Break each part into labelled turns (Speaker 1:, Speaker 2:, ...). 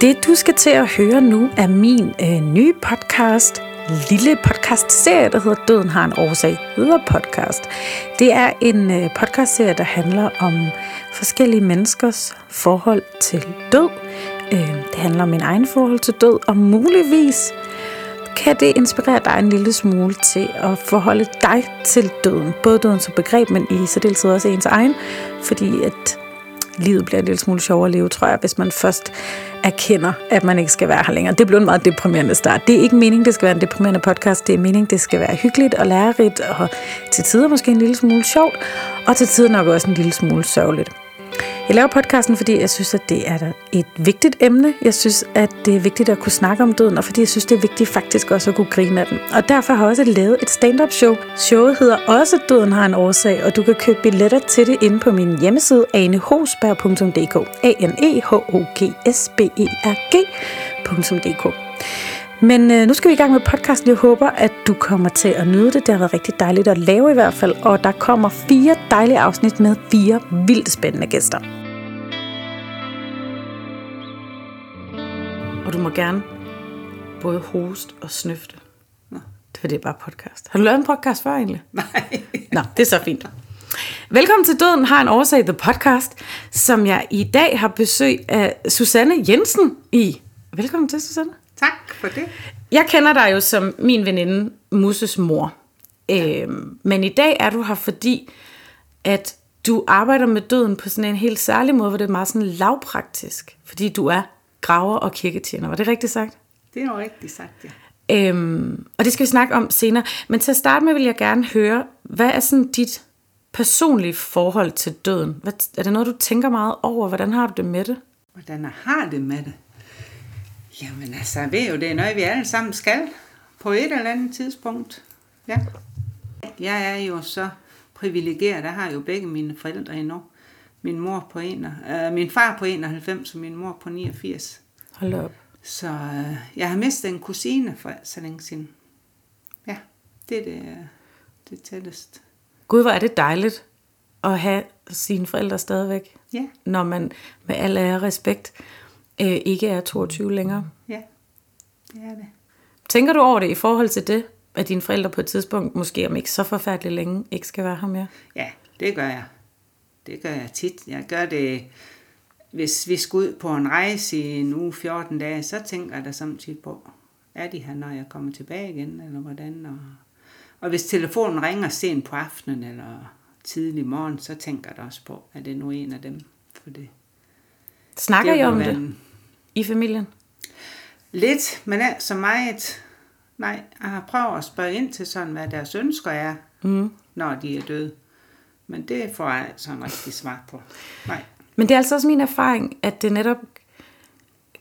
Speaker 1: Det du skal til at høre nu er min øh, nye podcast, lille podcast-serie, der hedder Døden har en årsag, hedder podcast. Det er en øh, podcast-serie, der handler om forskellige menneskers forhold til død. Øh, det handler om min egen forhold til død, og muligvis kan det inspirere dig en lille smule til at forholde dig til døden. Både døden som begreb, men i særdeleshed også ens egen, fordi at livet bliver en lille smule sjovere at leve, tror jeg, hvis man først erkender, at man ikke skal være her længere. Det blev en meget deprimerende start. Det er ikke meningen, det skal være en deprimerende podcast. Det er meningen, det skal være hyggeligt og lærerigt, og til tider måske en lille smule sjovt, og til tider nok også en lille smule sørgeligt. Jeg laver podcasten, fordi jeg synes, at det er et vigtigt emne. Jeg synes, at det er vigtigt at kunne snakke om døden, og fordi jeg synes, det er vigtigt faktisk også at kunne grine af den. Og derfor har jeg også lavet et stand-up show. Showet hedder også Døden har en årsag, og du kan købe billetter til det inde på min hjemmeside anehosberg.dk a n e h o g s b e r g.dk men øh, nu skal vi i gang med podcasten. Jeg håber, at du kommer til at nyde det. Det har været rigtig dejligt at lave i hvert fald. Og der kommer fire dejlige afsnit med fire vildt spændende gæster. Og du må gerne både hoste og snøfte. Nå. Det er bare podcast. Har du lavet en podcast før egentlig?
Speaker 2: Nej.
Speaker 1: Nå, det er så fint. Velkommen til Døden har en årsag, The Podcast, som jeg i dag har besøg af Susanne Jensen i. Velkommen til, Susanne.
Speaker 2: Tak for det.
Speaker 1: Jeg kender dig jo som min veninde Musses mor. Ja. Øhm, men i dag er du her, fordi at du arbejder med døden på sådan en helt særlig måde, hvor det er meget sådan lavpraktisk. Fordi du er graver og kirketjener. Var det rigtigt sagt?
Speaker 2: Det er jo rigtigt sagt, ja.
Speaker 1: Øhm, og det skal vi snakke om senere. Men til at starte med vil jeg gerne høre, hvad er sådan dit personlige forhold til døden? Hvad, er det noget, du tænker meget over? Hvordan har du det med det?
Speaker 2: Hvordan har det med det? Jamen altså, jeg ved jo, det er noget, vi alle sammen skal på et eller andet tidspunkt. Ja. Jeg er jo så privilegeret, der har jo begge mine forældre endnu. Min mor på en, øh, min far på 91 og min mor på 89.
Speaker 1: Hold op.
Speaker 2: Så øh, jeg har mistet en kusine for så længe siden. Ja, det er det, det tætteste.
Speaker 1: Gud, hvor er det dejligt at have sine forældre stadigvæk.
Speaker 2: Ja.
Speaker 1: Når man med al ære respekt øh, ikke er 22 længere.
Speaker 2: Ja, det er det.
Speaker 1: Tænker du over det i forhold til det, at dine forældre på et tidspunkt, måske om ikke så forfærdeligt længe, ikke skal være her mere?
Speaker 2: Ja, det gør jeg. Det gør jeg tit. Jeg gør det, hvis vi skal ud på en rejse i en uge 14 dage, så tænker jeg da samtidig på, er de her, når jeg kommer tilbage igen, eller hvordan? Og, og hvis telefonen ringer sent på aftenen, eller tidlig morgen, så tænker jeg da også på, at det er nu en af dem. For det,
Speaker 1: Snakker
Speaker 2: det
Speaker 1: I om
Speaker 2: være
Speaker 1: det i familien?
Speaker 2: Lidt, men ikke så meget. Nej, jeg har prøvet at spørge ind til sådan, hvad deres ønsker er,
Speaker 1: Mm.
Speaker 2: når de er døde. Men det får jeg ikke sådan rigtig svar på. Nej.
Speaker 1: Men det er altså også min erfaring, at det netop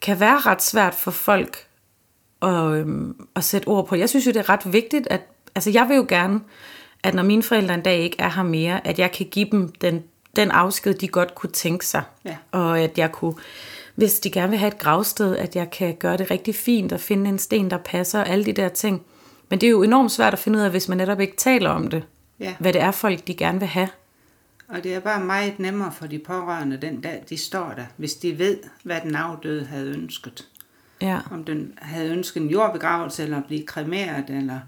Speaker 1: kan være ret svært for folk at, øhm, at sætte ord på. Jeg synes jo, det er ret vigtigt, at altså jeg vil jo gerne, at når mine forældre en dag ikke er her mere, at jeg kan give dem den, den afsked, de godt kunne tænke sig.
Speaker 2: Ja.
Speaker 1: Og at jeg kunne, hvis de gerne vil have et gravsted, at jeg kan gøre det rigtig fint og finde en sten, der passer og alle de der ting. Men det er jo enormt svært at finde ud af, hvis man netop ikke taler om det.
Speaker 2: Ja.
Speaker 1: Hvad det er folk, de gerne vil have.
Speaker 2: Og det er bare meget nemmere for de pårørende den dag, de står der, hvis de ved, hvad den afdøde havde ønsket.
Speaker 1: Ja.
Speaker 2: Om den havde ønsket en jordbegravelse, eller at blive kremeret, eller,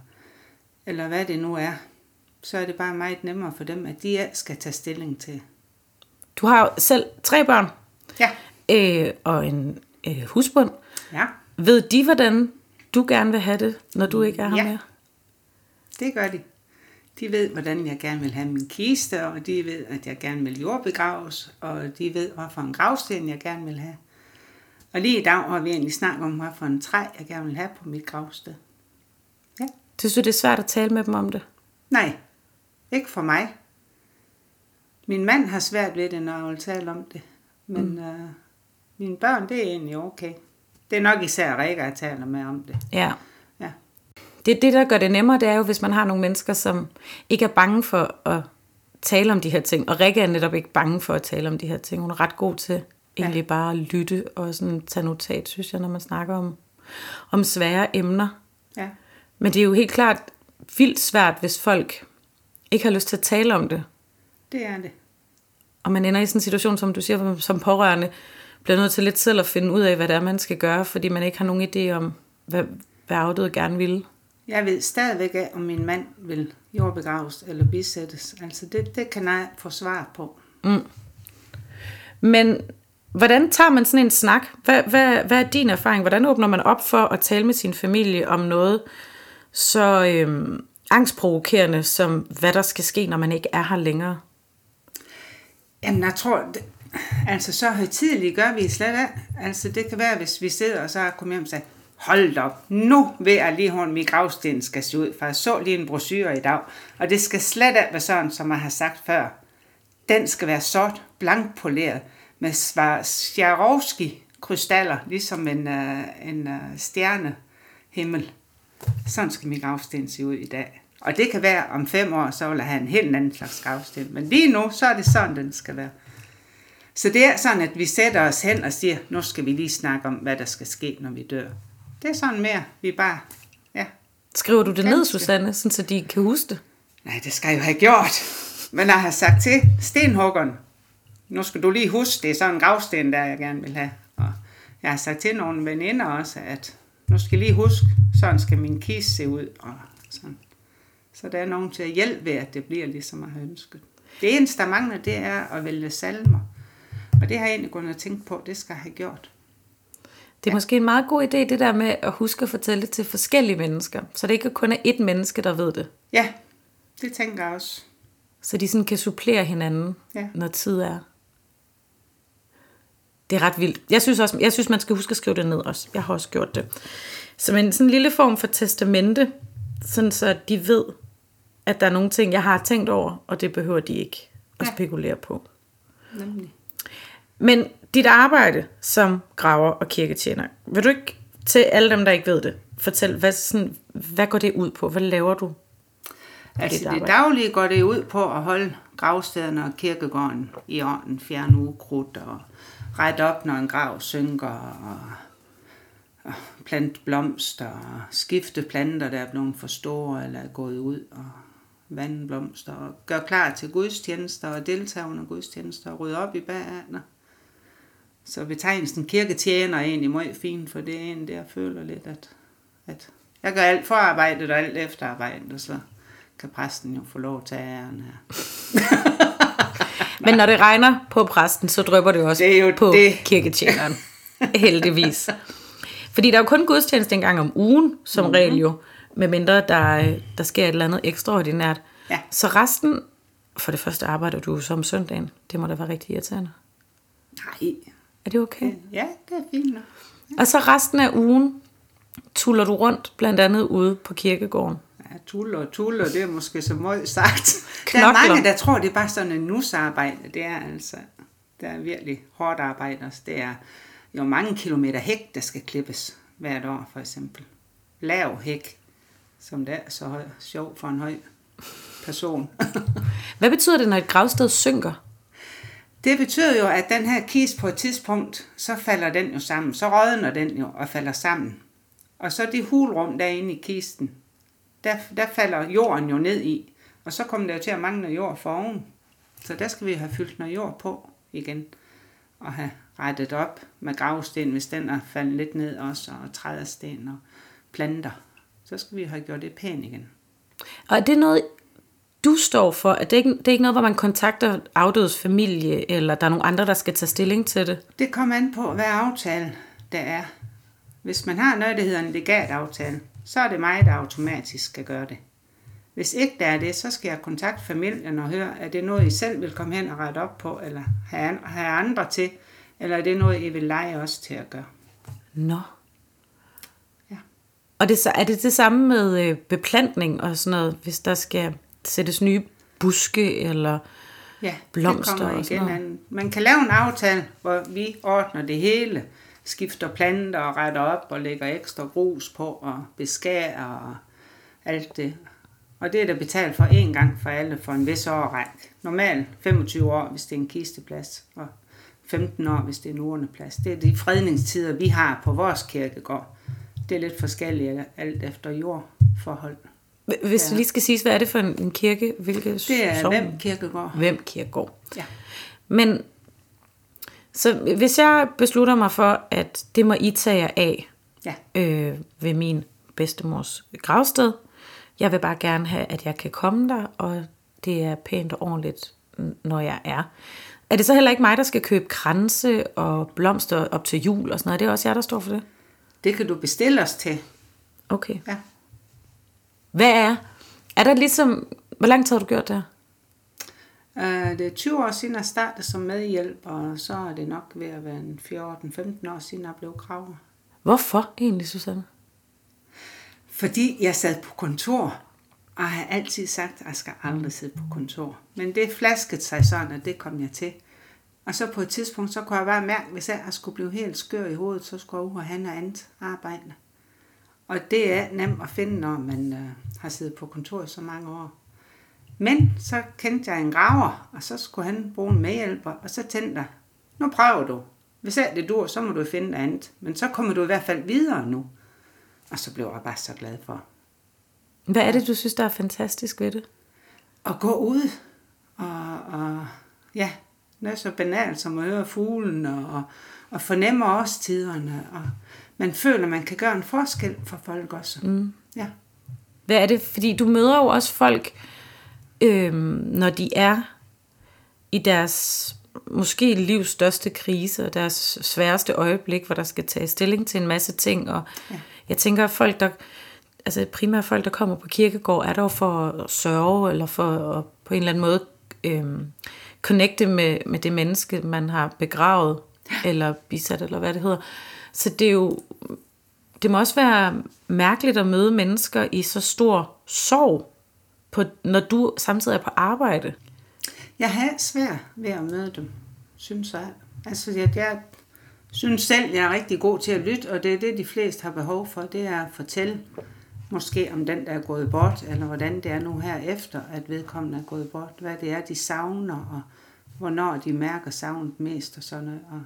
Speaker 2: eller hvad det nu er. Så er det bare meget nemmere for dem, at de skal tage stilling til.
Speaker 1: Du har jo selv tre børn.
Speaker 2: Ja.
Speaker 1: øh, og en øh, husbund.
Speaker 2: Ja,
Speaker 1: Ved de, hvordan du gerne vil have det, når du ikke er her
Speaker 2: Ja.
Speaker 1: mere?
Speaker 2: det gør de. De ved, hvordan jeg gerne vil have min kiste, og de ved, at jeg gerne vil jordbegraves, og de ved, hvorfor en gravsten jeg gerne vil have. Og lige i dag har vi egentlig snakket om, hvorfor en træ jeg gerne vil have på mit gravsted. Ja.
Speaker 1: Synes du, det er svært at tale med dem om det?
Speaker 2: Nej, ikke for mig. Min mand har svært ved det, når jeg vil tale om det. Men mm. øh, mine børn, det er egentlig okay. Det er nok især Rikke, jeg taler med om det.
Speaker 1: Ja. Det, det, der gør det nemmere, det er jo, hvis man har nogle mennesker, som ikke er bange for at tale om de her ting. Og Rikke er netop ikke bange for at tale om de her ting. Hun er ret god til egentlig ja. bare at lytte og sådan tage notat, synes jeg, når man snakker om, om svære emner.
Speaker 2: Ja.
Speaker 1: Men det er jo helt klart vildt svært, hvis folk ikke har lyst til at tale om det.
Speaker 2: Det er det.
Speaker 1: Og man ender i sådan en situation, som du siger, som pårørende, bliver nødt til lidt selv at finde ud af, hvad det er, man skal gøre, fordi man ikke har nogen idé om, hvad, hvad afdøde gerne ville.
Speaker 2: Jeg ved stadigvæk af, om min mand vil jordbegraves eller bisættes. Altså det, det kan jeg få svar på.
Speaker 1: Men hvordan tager man sådan en snak? Hvad, hvad, hvad er din erfaring? Hvordan åbner man op for at tale med sin familie om noget så øhm, angstprovokerende, som hvad der skal ske, når man ikke er her længere?
Speaker 2: Jamen, jeg tror, det, altså så højtidligt gør vi slet ikke. Altså det kan være, hvis vi sidder og så kommer hjem og siger, hold op, nu ved jeg lige, hvordan min gravsten skal se ud, for jeg så lige en brochure i dag, og det skal slet ikke være sådan, som jeg har sagt før. Den skal være sort, blankpoleret, med Swarovski-krystaller, ligesom en, uh, en uh, stjernehimmel. Sådan skal min gravsten se ud i dag. Og det kan være, om fem år, så vil jeg have en helt anden slags gravsten. Men lige nu, så er det sådan, den skal være. Så det er sådan, at vi sætter os hen og siger, nu skal vi lige snakke om, hvad der skal ske, når vi dør. Det er sådan mere, vi bare, ja.
Speaker 1: Skriver du det ned. Susanne, sådan, så de kan huske det?
Speaker 2: Nej, det skal jeg jo have gjort. Men jeg har sagt til stenhuggeren, nu skal du lige huske, det er sådan en gravsten, der jeg gerne vil have. Og jeg har sagt til nogle veninder også, at nu skal I lige huske, sådan skal min kiste se ud. Og sådan. Så der er nogen til at hjælpe ved, at det bliver ligesom jeg har ønsket. Det eneste, der mangler, det er at vælge salmer. Og det har jeg egentlig gået og tænkt på, det skal jeg have gjort.
Speaker 1: Det er ja. måske en meget god idé, det der med at huske at fortælle det til forskellige mennesker, så det ikke kun er ét menneske, der ved det.
Speaker 2: Ja, det tænker jeg også.
Speaker 1: Så de sådan kan supplere hinanden,
Speaker 2: Ja.
Speaker 1: når tid er. Det er ret vildt. Jeg synes, også, jeg synes, man skal huske at skrive det ned også. Jeg har også gjort det. Som en sådan en lille form for testamente, sådan så de ved, at der er nogle ting, jeg har tænkt over, og det behøver de ikke at
Speaker 2: Ja.
Speaker 1: spekulere på.
Speaker 2: Nemlig.
Speaker 1: Men dit arbejde som graver og kirketjener, vil du ikke til alle dem, der ikke ved det, fortælle, hvad, sådan, hvad går det ud på? Hvad laver du?
Speaker 2: Altså det daglige går det ud på at holde gravstederne og kirkegården i orden, fjerne ukrudt og rette op, når en grav synker og, og plante blomster og skifte planter, der er blevet for store eller er gået ud og vande blomster og gøre klar til gudstjenester og deltage under gudstjenester og rydde op i baganer. Så betegnelsen kirketjener er egentlig meget fint, for det er en, der føler lidt, at, at jeg gør alt forarbejdet og alt efterarbejdet, og så kan præsten jo få lov til æren her.
Speaker 1: Men når det regner på præsten, så drøber det også
Speaker 2: Det er jo
Speaker 1: på
Speaker 2: det.
Speaker 1: kirketjeneren. Heldigvis. Fordi der er jo kun gudstjeneste en gang om ugen, som
Speaker 2: Mhm.
Speaker 1: mm-hmm. regel jo, medmindre der, der sker et eller andet ekstraordinært.
Speaker 2: Ja.
Speaker 1: Så resten, for det første arbejder du som søndagen. Det må da være rigtig irriterende.
Speaker 2: Nej,
Speaker 1: Er det okay?
Speaker 2: ja, det er fint nok.
Speaker 1: Og så resten af ugen tuller du rundt, blandt andet ude på kirkegården.
Speaker 2: Ja, tuller og tuller, det er måske så meget sagt. Der er
Speaker 1: Knokler.
Speaker 2: mange, der tror, det er bare sådan en nusarbejde. Det er altså, der er virkelig hårdt arbejde. også. Det er jo mange kilometer hæk, der skal klippes hvert år, for eksempel. Lav hæk, som det er så høj, sjov for en høj person.
Speaker 1: Hvad betyder det, når et gravsted synker?
Speaker 2: Det betyder jo, at den her kiste på et tidspunkt, så falder den jo sammen. Så rådner den jo og falder sammen. Og så det hulrum derinde i kisten, der, der falder jorden jo ned i. Og så kommer der jo til at mangle noget jord for oven. Så der skal vi have fyldt noget jord på igen. Og have rettet op med gravsten, hvis den er faldet lidt ned også, og trædersten og planter. Så skal vi have gjort det pænt igen.
Speaker 1: Og er det noget, du står for? Er det, ikke, det er ikke noget, hvor man kontakter afdødes familie, eller der er nogle andre, der skal tage stilling til det?
Speaker 2: Det kommer an på, hvad aftale der er. Hvis man har noget, der hedder en legataftale, så er det mig, der automatisk skal gøre det. Hvis ikke der er det, så skal jeg kontakte familien og høre, er det noget, I selv vil komme hen og rette op på, eller have an- have andre til, eller er det noget, I vil lege os til at gøre.
Speaker 1: Nå.
Speaker 2: Ja.
Speaker 1: Og det, så- er det det samme med øh, beplantning og sådan noget, hvis der skal sættes nye buske, eller...
Speaker 2: Ja,
Speaker 1: Blomster og sådan noget.
Speaker 2: an. Man kan lave en aftale, hvor vi ordner det hele. Skifter planter og retter op og lægger ekstra grus på og beskærer og alt det. Og det er der betalt for én gang for alle for en vis årrække. Normalt 25 år, hvis det er en kisteplads, og 15 år, hvis det er en urneplads. Det er de fredningstider, vi har på vores kirkegård. Det er lidt forskelligt alt efter jordforhold.
Speaker 1: Hvis
Speaker 2: Ja.
Speaker 1: ja. lige skal siges, hvad er det for en, en kirke? Hvilke
Speaker 2: Det er
Speaker 1: sogn?
Speaker 2: hvem kirkegård.
Speaker 1: Hvem kirkegård.
Speaker 2: Ja.
Speaker 1: Men Så hvis jeg beslutter mig for, at det må I tage jer af
Speaker 2: Ja.
Speaker 1: øh, ved min bedstemors gravsted, jeg vil bare gerne have, at jeg kan komme der, og det er pænt og ordentligt, når jeg er. Er det så heller ikke mig, der skal købe kranse og blomster op til jul og sådan noget? Det er også jer, der står for det?
Speaker 2: Det kan du bestille os til.
Speaker 1: Okay.
Speaker 2: Ja.
Speaker 1: Hvad er? Er der ligesom... Hvor lang tid har du gjort det?
Speaker 2: Uh, det er 20 år siden, jeg startede som medhjælp, og så er det nok ved at være en 14-15 år siden, jeg blev graver.
Speaker 1: Hvorfor egentlig, Susanne?
Speaker 2: Fordi jeg sad på kontor, og jeg har altid sagt, at jeg skal aldrig sidde på kontor. Men det flaskede sig sådan, at det kom jeg til. Og så på et tidspunkt, så kunne jeg bare mærke, hvis jeg skulle blive helt skør i hovedet, så skulle jeg ud og have noget andet arbejde. Og det er nemt at finde, når man øh, har siddet på kontor i så mange år. Men så kendte jeg en graver, og så skulle han bruge en medhjælper, og så tænkte jeg, nu prøver du. Hvis alt det dur, så må du finde noget andet. Men så kommer du i hvert fald videre nu. Og så blev jeg bare så glad for
Speaker 1: Hvad er det, du synes, der er fantastisk ved det?
Speaker 2: at gå ud og, og ja, noget så banalt som at høre fuglen og, og, og fornemme årstiderne. Og man føler, man kan gøre en forskel for folk også. Mm. Ja.
Speaker 1: Hvad er det? Fordi du møder jo også folk, øhm, når de er i deres måske livs største krise og deres sværeste øjeblik, hvor der skal tage stilling til en masse ting. Og ja. jeg tænker, at folk, der, altså primært folk, der kommer på kirkegård, er der jo for at sørge, eller for at på en eller anden måde øhm, connecte med, med det menneske, man har begravet, eller bisat, eller hvad det hedder. Så det er jo, det må også være mærkeligt at møde mennesker i så stor sorg, på, når du samtidig er på arbejde.
Speaker 2: Jeg har svært ved at møde dem, synes jeg. Altså, jeg, jeg synes selv, jeg er rigtig god til at lytte, og det er det, de fleste har behov for, det er at fortælle måske om den, der er gået bort, eller hvordan det er nu her efter, at vedkommende er gået bort. Hvad det er, de savner, og hvornår de mærker savnet mest og sådan noget. Og,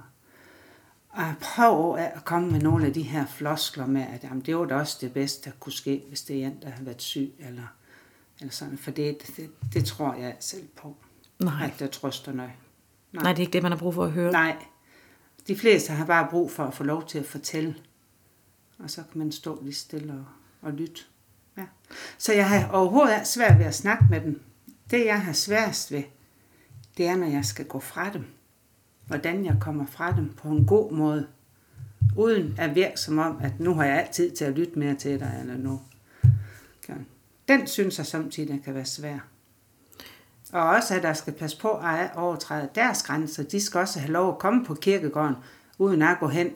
Speaker 2: og prøver at komme med nogle af de her floskler med, at jamen, det var da også det bedste, der kunne ske, hvis det er en, der har været syg, eller, eller sådan. For det, det, det tror jeg selv på.
Speaker 1: Nej.
Speaker 2: At det trøster noget.
Speaker 1: Nej. Nej, det er ikke det, man har brug for at høre.
Speaker 2: Nej. De fleste har bare brug for at få lov til at fortælle. Og så kan man stå lige stille og, og lytte. Ja. Så jeg har overhovedet svært ved at snakke med dem. Det, jeg har sværest ved, det er, når jeg skal gå fra dem. Hvordan jeg kommer fra dem på en god måde. Uden at virke som om, at nu har jeg altid til at lytte mere til dig, eller nu. Den synes jeg samtidig kan være svær. Og også, at der skal passe på at overtræde deres grænser. De skal også have lov at komme på kirkegården, uden at gå hen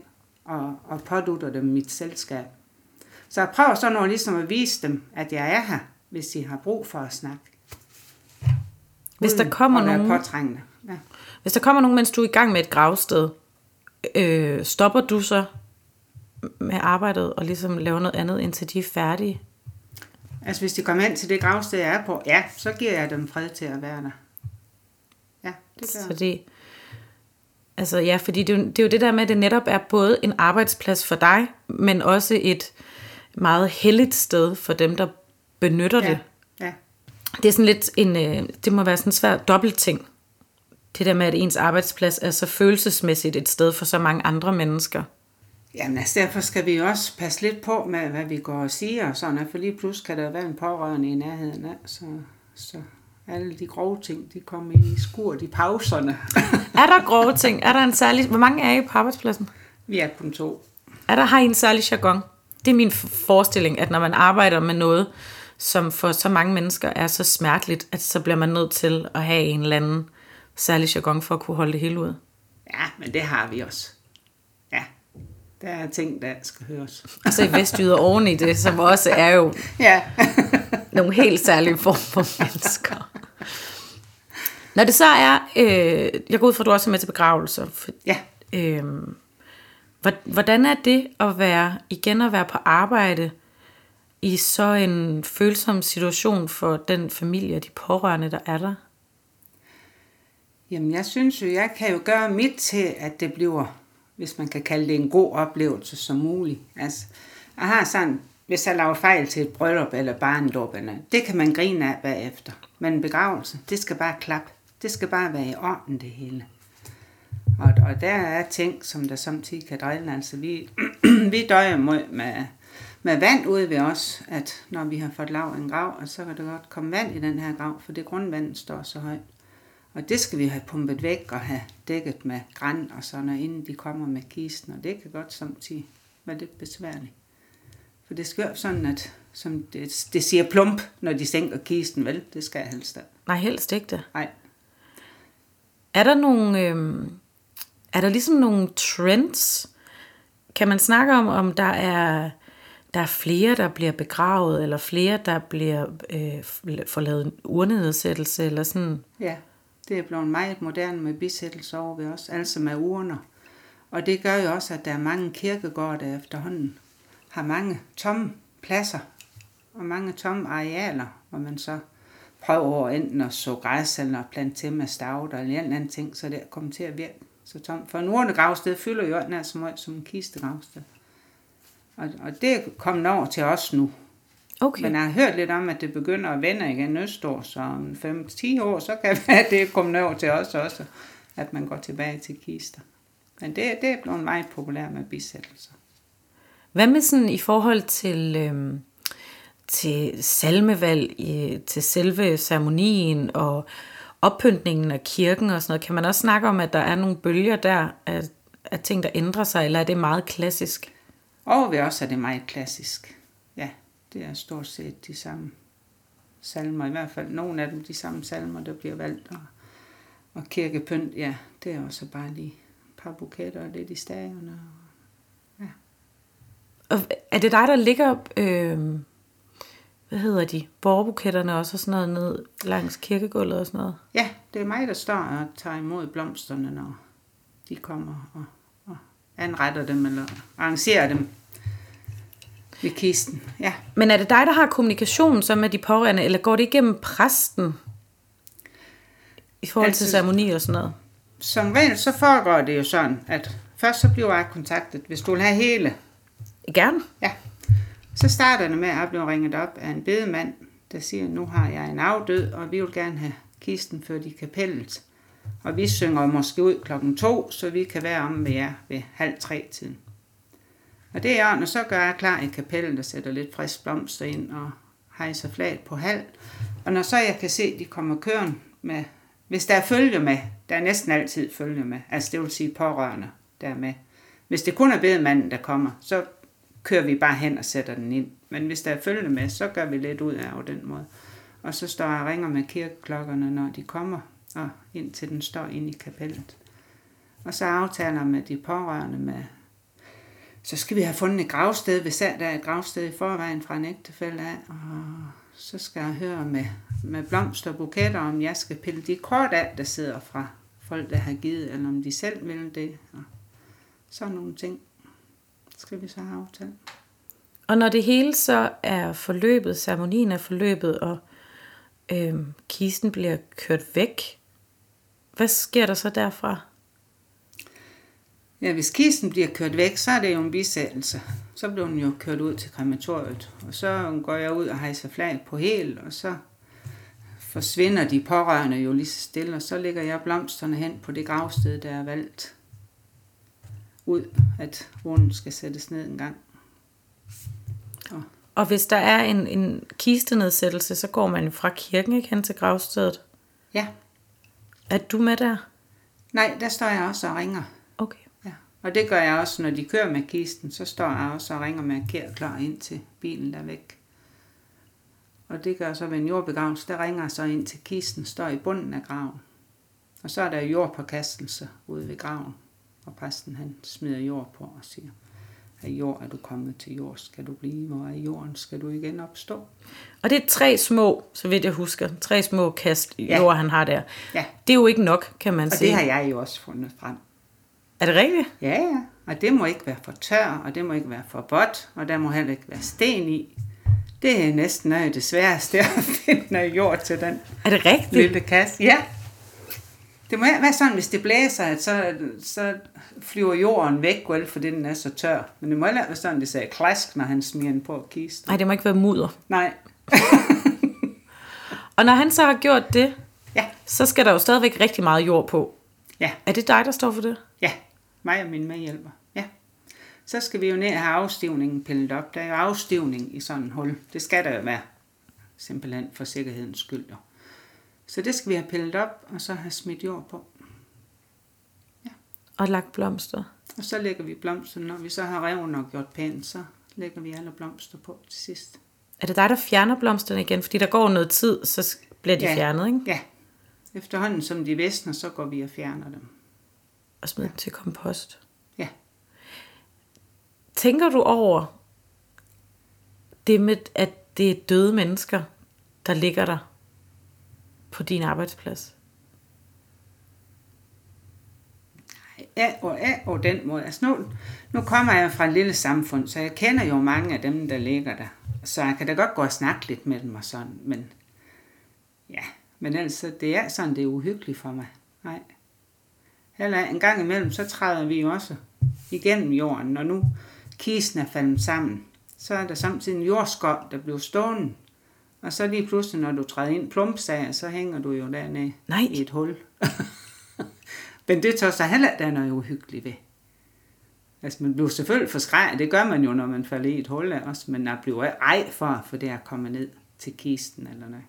Speaker 2: og, og pådutter dem mit selskab. Så jeg prøver så nu ligesom at vise dem, at jeg er her, hvis de har brug for at snakke.
Speaker 1: Hvis der kommer nogen,
Speaker 2: påtrængende.
Speaker 1: Hvis der kommer nogen, mens du er i gang med et gravsted, øh, stopper du så med arbejdet og ligesom laver noget andet, indtil de er færdige?
Speaker 2: Altså hvis de kommer hen til det gravsted, jeg er på, ja, så giver jeg dem fred til at være der. Ja, det gør
Speaker 1: Så
Speaker 2: jeg.
Speaker 1: det, altså ja, fordi det, jo- det er jo det der med, at det netop er både en arbejdsplads for dig, men også et meget helligt sted for dem, der benytter det.
Speaker 2: Ja, ja.
Speaker 1: Det er sådan lidt en, øh, det må være sådan en svær dobbeltting. Det der med, at ens arbejdsplads er så følelsesmæssigt et sted for så mange andre mennesker.
Speaker 2: Jamen altså, derfor skal vi også passe lidt på med, hvad vi går og siger og sådan, for lige pludselig kan der være en pårørende i nærheden af, så, så alle de grove ting, de kommer i skurt i pauserne.
Speaker 1: Er der grove ting? Er der en særlig... Hvor mange er I på arbejdspladsen?
Speaker 2: vi er kun to.
Speaker 1: Er der, har I en særlig jargon? Det er min forestilling, at når man arbejder med noget, som for så mange mennesker er så smerteligt, at så bliver man nødt til at have en eller anden særlig jargon for at kunne holde det hele ud.
Speaker 2: Ja, men det har vi også. Ja, der er ting, der skal høres.
Speaker 1: Og så i Vestjyder oven i det, som også er jo
Speaker 2: Ja.
Speaker 1: nogle helt særlige former for mennesker. Når det så er, øh, jeg går ud fra, at du også er med til begravelser. For,
Speaker 2: ja.
Speaker 1: øh, hvordan er det at være, igen at være på arbejde i så en følsom situation for den familie og de pårørende, der er der?
Speaker 2: Jamen, jeg synes jo, jeg kan jo gøre mit til, at det bliver, hvis man kan kalde det en god oplevelse som muligt. Altså, jeg har sådan, hvis jeg laver fejl til et bryllup eller barndåb, eller- det kan man grine af bagefter. Men en begravelse, det skal bare klappe. Det skal bare være i orden, det hele. Og, og der er ting, som der samtidig kan drille. Altså vi, vi døjer med, med, med vand ude ved os, at når vi har fået lavet en grav, og så kan der godt komme vand i den her grav, for det grundvand står så højt. Og det skal vi have pumpet væk og have dækket med græn og sådan noget, inden de kommer med kisten. Og det kan godt samtidig være lidt besværligt. For det skal sådan, at som det, det siger plump, når de sænker kisten, vel? Det skal jeg helst af.
Speaker 1: Nej, helst ikke det.
Speaker 2: Nej.
Speaker 1: Er der nogle, øh, er der ligesom nogle trends? Kan man snakke om, om der er, der er flere, der bliver begravet, eller flere, der bliver øh, får lavet en urnenedsættelse, eller sådan?
Speaker 2: Ja, det er blevet meget moderne med bisættelser over ved os, altså med urner. Og det gør jo også, at der er mange kirkegårde, der efterhånden har mange tomme pladser og mange tomme arealer, hvor man så prøver enten at så græs eller plante til med stavt eller en eller anden ting, så det kommer til at virke så tomt. For en urnegravsted fylder jo nær så meget som en kistegravsted. Og, og det er kommet over til os nu.
Speaker 1: Okay.
Speaker 2: Men jeg har hørt lidt om, at det begynder at vende igen næste år, så om 5-10 år, så kan det er kommet over til os også, at man går tilbage til kister. Men det, det er blevet meget populært med bisættelser.
Speaker 1: Hvad med sådan i forhold til, øhm, til salmevalg, i, til selve ceremonien og oppyntningen af kirken og sådan noget? Kan man også snakke om, at der er nogle bølger der af, af ting, der ændrer sig, eller er det meget klassisk?
Speaker 2: Og ved os er det meget klassisk. Det er stort set de samme salmer, i hvert fald nogle af dem de samme salmer, der bliver valgt. Og, og kirkepynt, ja, det er også bare lige et par buketter og lidt i stavene. Ja.
Speaker 1: Og er det dig, der ligger, øh, hvad hedder de, borgerbuketterne også og sådan noget ned langs kirkegulvet og sådan noget?
Speaker 2: Ja, det er mig, der står og tager imod blomsterne, når de kommer og, og anretter dem eller arrangerer dem ved kisten. Ja.
Speaker 1: Men er det dig, der har kommunikationen så med de pårørende, eller går det igennem præsten i forhold altså, til ceremoni og sådan noget?
Speaker 2: Som regel så foregår det jo sådan, at først så bliver jeg kontaktet, hvis du vil have hele.
Speaker 1: Gerne.
Speaker 2: Ja. Så starter det med, at jeg bliver ringet op af en bedemand, der siger, nu har jeg en afdød, og vi vil gerne have kisten ført i kapellet. Og vi synger måske ud klokken to, så vi kan være om med jer ved halv tre tiden. Og det er og så gør jeg klar i kapellen og sætter lidt frisk blomster ind og hejser flaget på halv. Og når så jeg kan se, at de kommer køren med, hvis der er følge med, der er næsten altid følge med, altså det vil sige pårørende, der er med. Hvis det kun er bedemanden, der kommer, så kører vi bare hen og sætter den ind. Men hvis der er følge med, så gør vi lidt ud af den måde. Og så står jeg og ringer med kirkeklokkerne, når de kommer, og indtil den står inde i kapellet. Og så aftaler jeg med de pårørende med, så skal vi have fundet et gravsted, hvis der er et gravsted i forvejen fra en ægtefælde af, og så skal jeg høre med, med blomster og buketter, om jeg skal pille de kort af, der sidder fra folk, der har givet, eller om de selv vil det, og sådan nogle ting skal vi så have aftalt.
Speaker 1: Og når det hele så er forløbet, ceremonien er forløbet, og øh, kisten bliver kørt væk, hvad sker der så derfra?
Speaker 2: Ja, hvis kisten bliver kørt væk, så er det jo en bisættelse. Så bliver den jo kørt ud til krematoriet. Og så går jeg ud og hejser flag på hel, og så forsvinder de pårørende jo lige så stille, og så lægger jeg blomsterne hen på det gravsted, der er valgt ud, at runden skal sættes ned en gang.
Speaker 1: Og hvis der er en, en kistenedsættelse, så går man fra kirken ikke hen til gravstedet.
Speaker 2: Ja,
Speaker 1: Er du med der?
Speaker 2: nej, der står jeg også og ringer. Ja. Og det gør jeg også, når de kører med kisten, så står jeg også og ringer med kær klar ind til bilen, der er væk. Og det gør jeg så ved en jordbegravelse, der ringer jeg så ind til kisten, står i bunden af graven. Og så er der jordpåkastelse ude ved graven, og præsten han smider jord på og siger, af jord er du kommet til jord, skal du blive, hvor er jorden, skal du igen opstå.
Speaker 1: Og det er tre små, så vidt jeg husker, tre små kast
Speaker 2: Ja.
Speaker 1: jord, han har der.
Speaker 2: Ja,
Speaker 1: Det er jo ikke nok, kan man
Speaker 2: og
Speaker 1: sige.
Speaker 2: det har jeg jo også fundet frem.
Speaker 1: Er det rigtigt?
Speaker 2: Ja, ja. Og det må ikke være for tør, og det må ikke være for vådt, og der må heller ikke være sten i. Det er næsten af det sværeste at finde noget jord til den
Speaker 1: Er det rigtigt?
Speaker 2: lille kasse. Ja. Det må være sådan, hvis det blæser, at så, så flyver jorden væk, vel, fordi den er så tør. Men det må heller være sådan, det sagde klask, når han smiger den på kisten.
Speaker 1: Nej, det må ikke være mudder.
Speaker 2: Nej.
Speaker 1: Og når han så har gjort det,
Speaker 2: Ja,
Speaker 1: så skal der jo stadigvæk rigtig meget jord på.
Speaker 2: Ja,
Speaker 1: Er det dig, der står for det?
Speaker 2: Ja. Mig og min medhjælper. Ja. Så skal vi jo ned og have afstivningen pillet op. Der er jo afstivning i sådan en hul. Det skal der jo være. Simpelthen for sikkerhedens skyld. Jo. Så det skal vi have pillet op, og så have smidt jord på.
Speaker 1: Og lagt blomster.
Speaker 2: Og så lægger vi blomster. Når vi så har reven og gjort pænt, så lægger vi alle blomster på til sidst.
Speaker 1: Er det dig, der fjerner blomsterne igen? Fordi der går noget tid, så bliver de
Speaker 2: Ja.
Speaker 1: fjernet, ikke?
Speaker 2: Ja. Efterhånden som de visner, så går vi og fjerner dem.
Speaker 1: Og smider dem til kompost.
Speaker 2: Ja.
Speaker 1: Tænker du over det med, at det er døde mennesker, der ligger der på din arbejdsplads?
Speaker 2: Ja, og, ja, og den måde. Altså nu, nu kommer jeg fra et lille samfund, så jeg kender jo mange af dem, der ligger der. Så jeg kan da godt gå og snakke lidt med dem og sådan, men ja, men altså, det er sådan, det er uhyggeligt for mig. Nej. Heller en gang imellem, så træder vi jo også igennem jorden, når nu kisten er faldet sammen. Så er der samtidig en jordskov, der bliver stående. Og så lige pludselig, når du træder ind plumpsager, så hænger du jo dernede
Speaker 1: Nej.
Speaker 2: i et hul. Men det tager så heller der er noget uhyggeligt ved. Altså, man bliver selvfølgelig forskrækket. Det gør man jo, når man falder i et hul af også. Men man bliver ej for, for det at komme ned til kisten eller noget.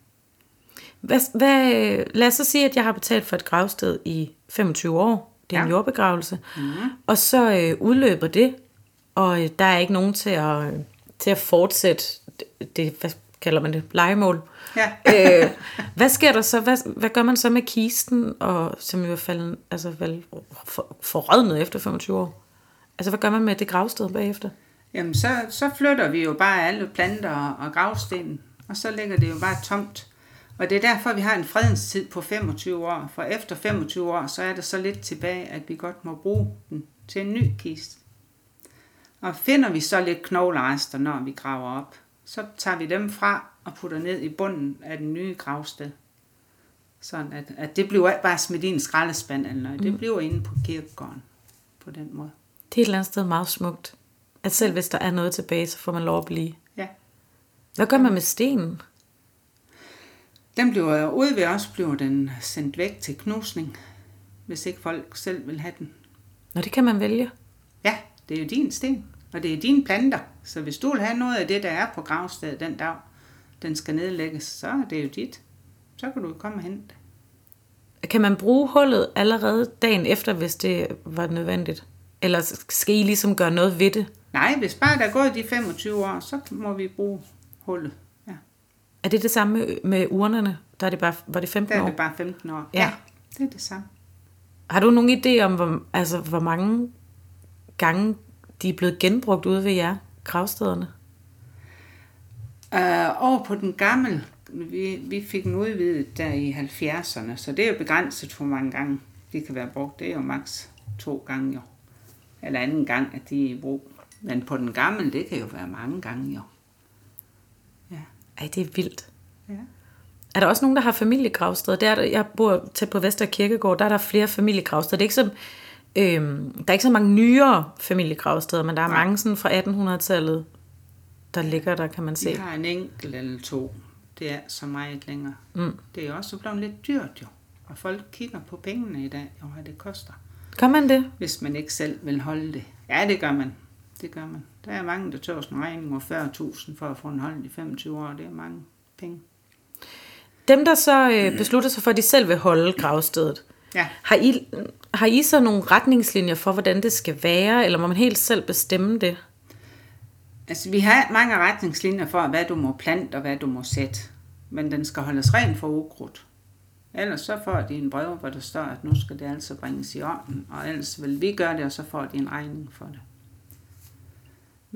Speaker 1: Hvad, hvad, lad os så sige, at jeg har betalt for et gravsted i 25 år. Det er ja. en jordbegravelse. Mm-hmm. Og så øh, udløber det, og øh, der er ikke nogen til at, øh, til at fortsætte det, det, hvad kalder man det, legemål.
Speaker 2: Ja.
Speaker 1: øh, hvad sker der så? Hvad, hvad gør man så med kisten, og, som i hvert fald altså, vel, for, forrådnet efter 25 år? Altså, hvad gør man med det gravsted bagefter?
Speaker 2: Jamen, så, så flytter vi jo bare alle planter og, og gravsten, og så ligger det jo bare tomt. Og det er derfor, vi har en fredenstid på 25 år. For efter 25 år, så er der så lidt tilbage, at vi godt må bruge den til en ny kiste. Og finder vi så lidt knoglerester, når vi graver op, så tager vi dem fra og putter ned i bunden af den nye gravsted. Sådan at, at det bliver ikke bare smidt i en skraldespand eller noget. Det bliver inde på kirkegården på den måde.
Speaker 1: Det er et eller andet sted meget smukt. At selv hvis der er noget tilbage, så får man lov at blive.
Speaker 2: Ja.
Speaker 1: Hvad gør man med stenen?
Speaker 2: Den bliver ude ved os, bliver den sendt væk til knusning, hvis ikke folk selv vil have den.
Speaker 1: Nå, det kan man vælge.
Speaker 2: Ja, det er jo din sten, og det er dine planter. Så hvis du vil have noget af det, der er på gravstedet den dag, den skal nedlægges, så er det jo dit. Så kan du komme og hente.
Speaker 1: Kan man bruge hullet allerede dagen efter, hvis det var nødvendigt? Eller skal I ligesom gøre noget ved det?
Speaker 2: Nej, hvis bare der er gået de 25 år, så må vi bruge hullet. Ja,
Speaker 1: Er det det samme med, urnerne? Der er det bare, var det 15
Speaker 2: der er
Speaker 1: år?
Speaker 2: det bare 15 år.
Speaker 1: Ja.
Speaker 2: det er det samme.
Speaker 1: Har du nogen idé om, hvor, altså, hvor mange gange de er blevet genbrugt ude ved jer, gravstederne?
Speaker 2: Uh, over på den gamle, vi, vi fik den udvidet der i 70'erne, så det er jo begrænset, hvor mange gange de kan være brugt. Det er jo maks to gange jo. Eller anden gang, at de er i brug. Men på den gamle, det kan jo være mange gange jo.
Speaker 1: Ej, det er vildt.
Speaker 2: ja.
Speaker 1: Er der også nogen, der har familiegravsteder? Der er jeg bor tæt på Vester Kirkegård, der er der flere familiegravsteder. Det er ikke så, øhm, der er ikke så mange nyere familiegravsteder, men der er
Speaker 2: Nej.
Speaker 1: mange sådan fra 1800-tallet, der ligger der, kan man
Speaker 2: Vi
Speaker 1: se.
Speaker 2: har en enkelt eller to. Det er så meget længere. Mm. Det er også blevet lidt dyrt jo. Og folk kigger på pengene i dag, og hvad det koster.
Speaker 1: Gør man det?
Speaker 2: hvis man ikke selv vil holde det. Ja, det gør man. Det gør man. Der er mange, der tør sådan en regning over 40.000 for at få en hold i 25 år. Det er mange penge.
Speaker 1: Dem, der så øh, beslutter sig for, at de selv vil holde gravstedet,
Speaker 2: Ja.
Speaker 1: har I, har I så nogle retningslinjer for, hvordan det skal være, eller må man helt selv bestemme det?
Speaker 2: Altså, vi har mange retningslinjer for, hvad du må plante og hvad du må sætte. Men den skal holdes ren for ukrudt. Ellers så får de en brev, hvor der står, at nu skal det altså bringes i orden. Og ellers vil vi gøre det, og så får de en regning for det.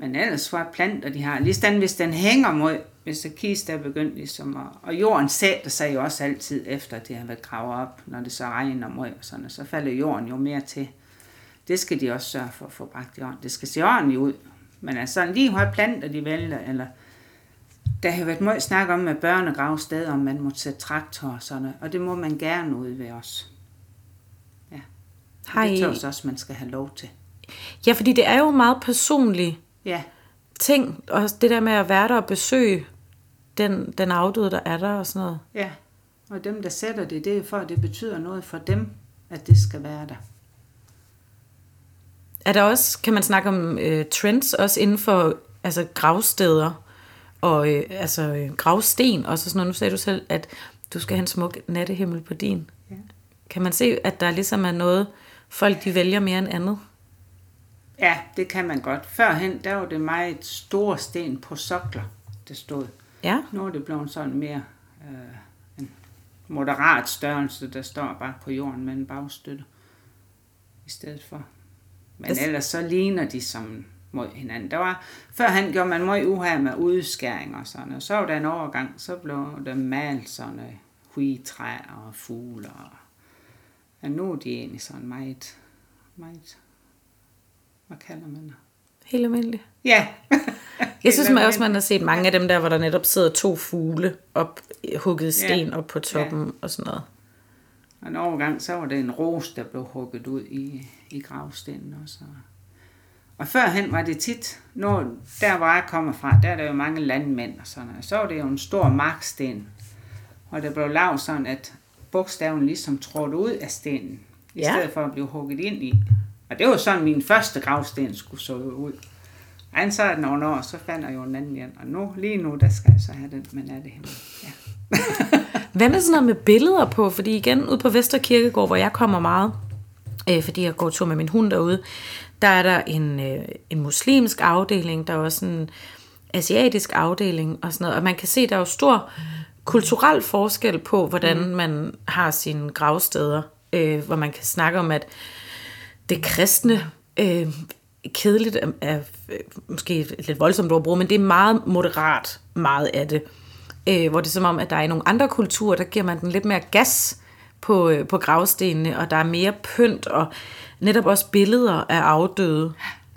Speaker 2: Men ellers for planter, de har, lige hvis den hænger mod, hvis der kiste er begyndt ligesom at, og jorden sætter sig jo også altid efter, at det har været gravet op, når det så regner mod og sådan, og så falder jorden jo mere til. Det skal de også sørge for at få bragt i orden. Det skal se ordentligt ud. Men altså lige højt planter, de vælger, eller der har været meget snak om med børnegravsteder, om man må sætte traktor og sådan noget, og det må man gerne ud ved os. Ja.
Speaker 1: Har
Speaker 2: det tror jeg også, man skal have lov til.
Speaker 1: Ja, fordi det er jo meget personlige
Speaker 2: Ja,
Speaker 1: ting, og det der med at være der og besøge den, den afdøde, der er der og sådan noget.
Speaker 2: ja. Og dem, der sætter det, det er for, at det betyder noget for dem. at det skal være der.
Speaker 1: Er der også, kan man snakke om øh, trends også inden for altså, gravsteder og øh, altså, øh, gravsten også sådan noget. Nu sagde du selv, at du skal have en smuk nattehimmel på din.
Speaker 2: Ja.
Speaker 1: Kan man se, at der ligesom er noget, folk de vælger mere end andet?
Speaker 2: Ja, det kan man godt. Førhen, der var det meget store sten på sokler, det stod.
Speaker 1: Ja,
Speaker 2: Nu er det blevet sådan mere øh, en moderat størrelse, der står bare på jorden med en bagstøtte i stedet for. Men ellers så ligner de som mod hinanden. Der var, førhen gjorde man meget uha med udskæringer og sådan, og så var der en overgang, så blev der malet sådan noget huitræer og fugle, og, og nu er de egentlig sådan meget, meget, hvad kalder man det?
Speaker 1: helt almindeligt.
Speaker 2: Ja.
Speaker 1: Jeg synes man også, man har set mange af dem der, hvor der netop sidder to fugle op, hugget sten
Speaker 2: Ja.
Speaker 1: op på toppen ja. og sådan noget.
Speaker 2: Og en overgang, så var det en ros, der blev hugget ud i, i gravstenen også. Og førhen var det tit, når, der hvor jeg kommer fra, der er der jo mange landmænd og sådan noget. Så var det jo en stor marksten, og der blev lavet sådan, at bogstaven ligesom trådte ud af stenen, i
Speaker 1: Ja.
Speaker 2: stedet for at blive hugget ind i. Og det var sådan, min første gravsten skulle så ud. Så er den nogle år, så fandt jeg jo en anden igen. Og nu, lige nu, der skal jeg så have den, men er det himmel. Ja.
Speaker 1: Hvad med sådan noget med billeder på? Fordi igen, ude på Vesterkirkegård, hvor jeg kommer meget, øh, fordi jeg går tur med min hund derude, der er der en, øh, en muslimsk afdeling, der er også en asiatisk afdeling og sådan noget. Og man kan se, der er jo stor kulturel forskel på, hvordan mm. man har sine gravsteder. Øh, hvor man kan snakke om, at det kristne, øh, kedeligt er, er øh, måske et lidt voldsomt ord at bruge, men det er meget moderat, meget af det. Øh, hvor det er som om, at der er i nogle andre kulturer, der giver man den lidt mere gas på, øh, på gravstenene, og der er mere pynt, og netop også billeder af afdøde,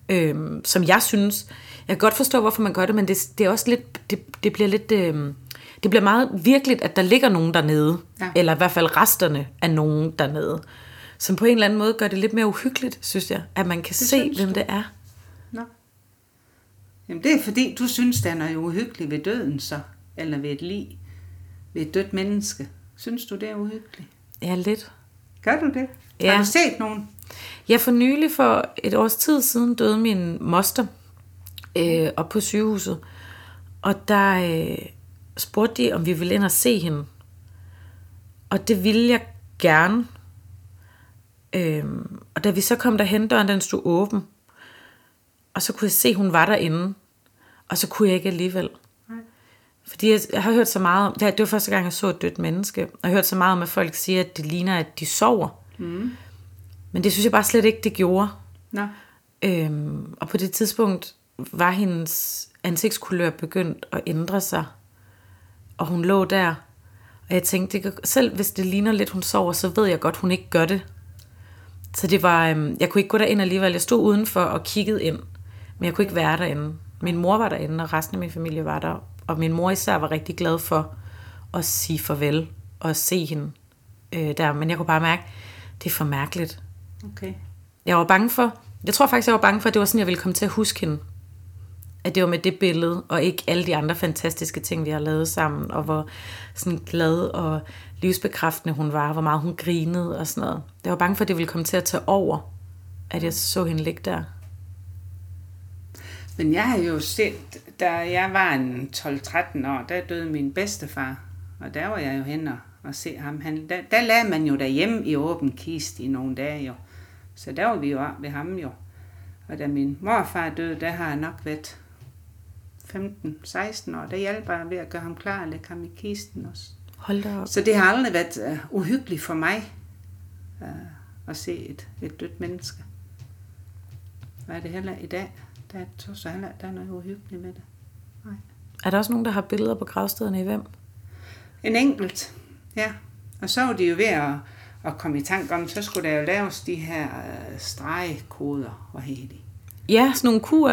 Speaker 1: øh, som jeg synes, jeg kan godt forstå, hvorfor man gør det, men det, det er også lidt, det, det bliver lidt, øh, det bliver meget virkeligt, at der ligger nogen dernede,
Speaker 2: Ja.
Speaker 1: eller i hvert fald resterne af nogen dernede, som på en eller anden måde gør det lidt mere uhyggeligt, synes jeg, at man kan se,
Speaker 2: synes
Speaker 1: hvem
Speaker 2: du?
Speaker 1: det er.
Speaker 2: Nå. Jamen det er fordi, du synes, der er noget uhyggeligt ved døden så, eller ved et lig, ved et dødt menneske. Synes du, det er uhyggeligt?
Speaker 1: Ja, lidt.
Speaker 2: Gør du det?
Speaker 1: Ja.
Speaker 2: Har du set nogen?
Speaker 1: Jeg for nylig for et års tid siden døde min moster øh, op på sygehuset. Og der øh, spurgte de, om vi ville ind og se hende. Og det ville jeg gerne. Øh, og da vi så kom derhen, døren den stod åben. Og så kunne jeg se, at hun var derinde. Og så kunne jeg ikke alligevel.
Speaker 2: Nej.
Speaker 1: Fordi jeg, jeg har hørt så meget om, det det var første gang, jeg så et dødt menneske, og jeg har hørt så meget om, at folk siger, at det ligner, at de sover. Mm. Men det synes jeg bare slet ikke, det gjorde.
Speaker 2: Nå.
Speaker 1: Øhm, og på det tidspunkt var hendes ansigtskulør begyndt at ændre sig. Og hun lå der. Og jeg tænkte, det kan, selv hvis det ligner lidt, hun sover, så ved jeg godt, hun ikke gør det. Så det var, øhm, jeg kunne ikke gå derind alligevel. Jeg stod udenfor og kiggede ind, men jeg kunne ikke være derinde. Min mor var derinde, og resten af min familie var der. Og min mor især var rigtig glad for at sige farvel og se hende øh, der. Men jeg kunne bare mærke, det er for mærkeligt.
Speaker 2: Okay.
Speaker 1: Jeg var bange for, jeg tror faktisk, jeg var bange for, at det var sådan, jeg ville komme til at huske hende. At det var med det billede, og ikke alle de andre fantastiske ting, vi har lavet sammen, og hvor sådan glad og livsbekræftende hun var, hvor meget hun grinede og sådan noget. Jeg var bange for, at det ville komme til at tage over, at jeg så hende ligge der.
Speaker 2: Men jeg har jo set, da jeg var en 12-13 år, der døde min bedstefar. Og der var jeg jo hen og, og se ham. Han, der, der lagde man jo derhjemme i åben kist i nogle dage jo. Så der var vi jo ved ham jo. Og da min morfar døde, der har jeg nok været 15-16 år. Der hjalp jeg ved at gøre ham klar og lægge ham i kisten også.
Speaker 1: Hold da op.
Speaker 2: Så det har aldrig været uh, uhyggeligt for mig uh, at se et, et dødt menneske. Hvad er det heller i dag? Der er, så heller, der er noget uhyggeligt med det. Nej.
Speaker 1: Er der også nogen, der har billeder på gravstederne i hvem?
Speaker 2: En enkelt, ja. Og så var de jo ved at, at komme i tanke om, så skulle der jo laves de her uh, stregekoder, hvad hedder de?
Speaker 1: Ja, sådan nogle QR...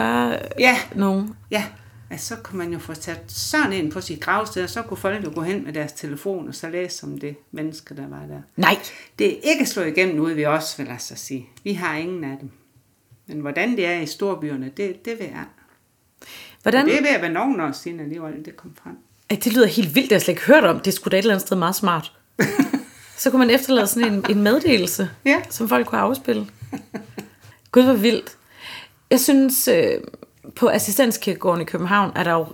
Speaker 2: Ja,
Speaker 1: Nogen.
Speaker 2: ja. Altså, så kunne man jo få sat sådan ind på sit gravsted, og så kunne folk jo gå hen med deres telefon og så læse om det menneske, der var der.
Speaker 1: Nej.
Speaker 2: Det er ikke slået igennem ude ved os, vil jeg så sige. Vi har ingen af dem. Men hvordan det er i storbyerne, det, det ved jeg.
Speaker 1: Hvordan?
Speaker 2: Det er ved at være nogen år siden alligevel, det kom frem.
Speaker 1: Ej, det lyder helt vildt, det har jeg slet ikke hørt om. Det skulle da et eller andet sted meget smart. Så kunne man efterlade sådan en, en meddelelse,
Speaker 2: Ja.
Speaker 1: som folk kunne afspille. Gud, hvor vildt. Jeg synes, øh, på assistenskirkegården i København, er der jo,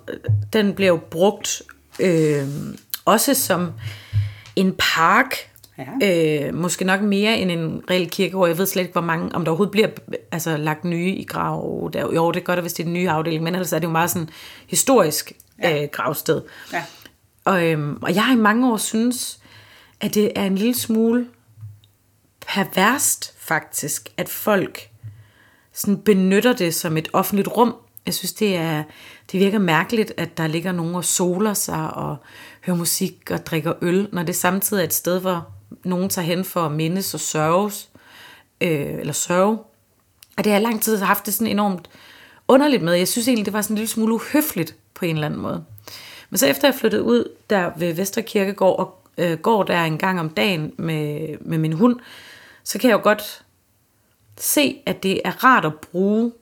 Speaker 1: den bliver jo brugt øh, også som en park.
Speaker 2: Ja.
Speaker 1: Øh, måske nok mere end en reel kirkegård. Jeg ved slet ikke, hvor mange, om der overhovedet bliver altså, lagt nye i grav. Der, jo, det er godt, hvis det er den nye afdeling, men ellers er det jo meget sådan historisk
Speaker 2: Ja.
Speaker 1: øh, gravsted.
Speaker 2: Ja.
Speaker 1: Og, øhm, og jeg har i mange år synes, at det er en lille smule perverst faktisk, at folk sådan benytter det som et offentligt rum. Jeg synes, det, er, det virker mærkeligt, at der ligger nogen og soler sig og hører musik og drikker øl, når det samtidig er et sted, hvor nogen tager hen for at mindes og sørges, øh, eller sørge. Og det har jeg lang tid haft det sådan enormt underligt med. Jeg synes egentlig, det var sådan en lille smule uhøfligt på en eller anden måde. Men så efter jeg flyttede ud der ved Vesterkirkegård og øh, går der en gang om dagen med, med min hund, så kan jeg jo godt se, at det er rart at bruge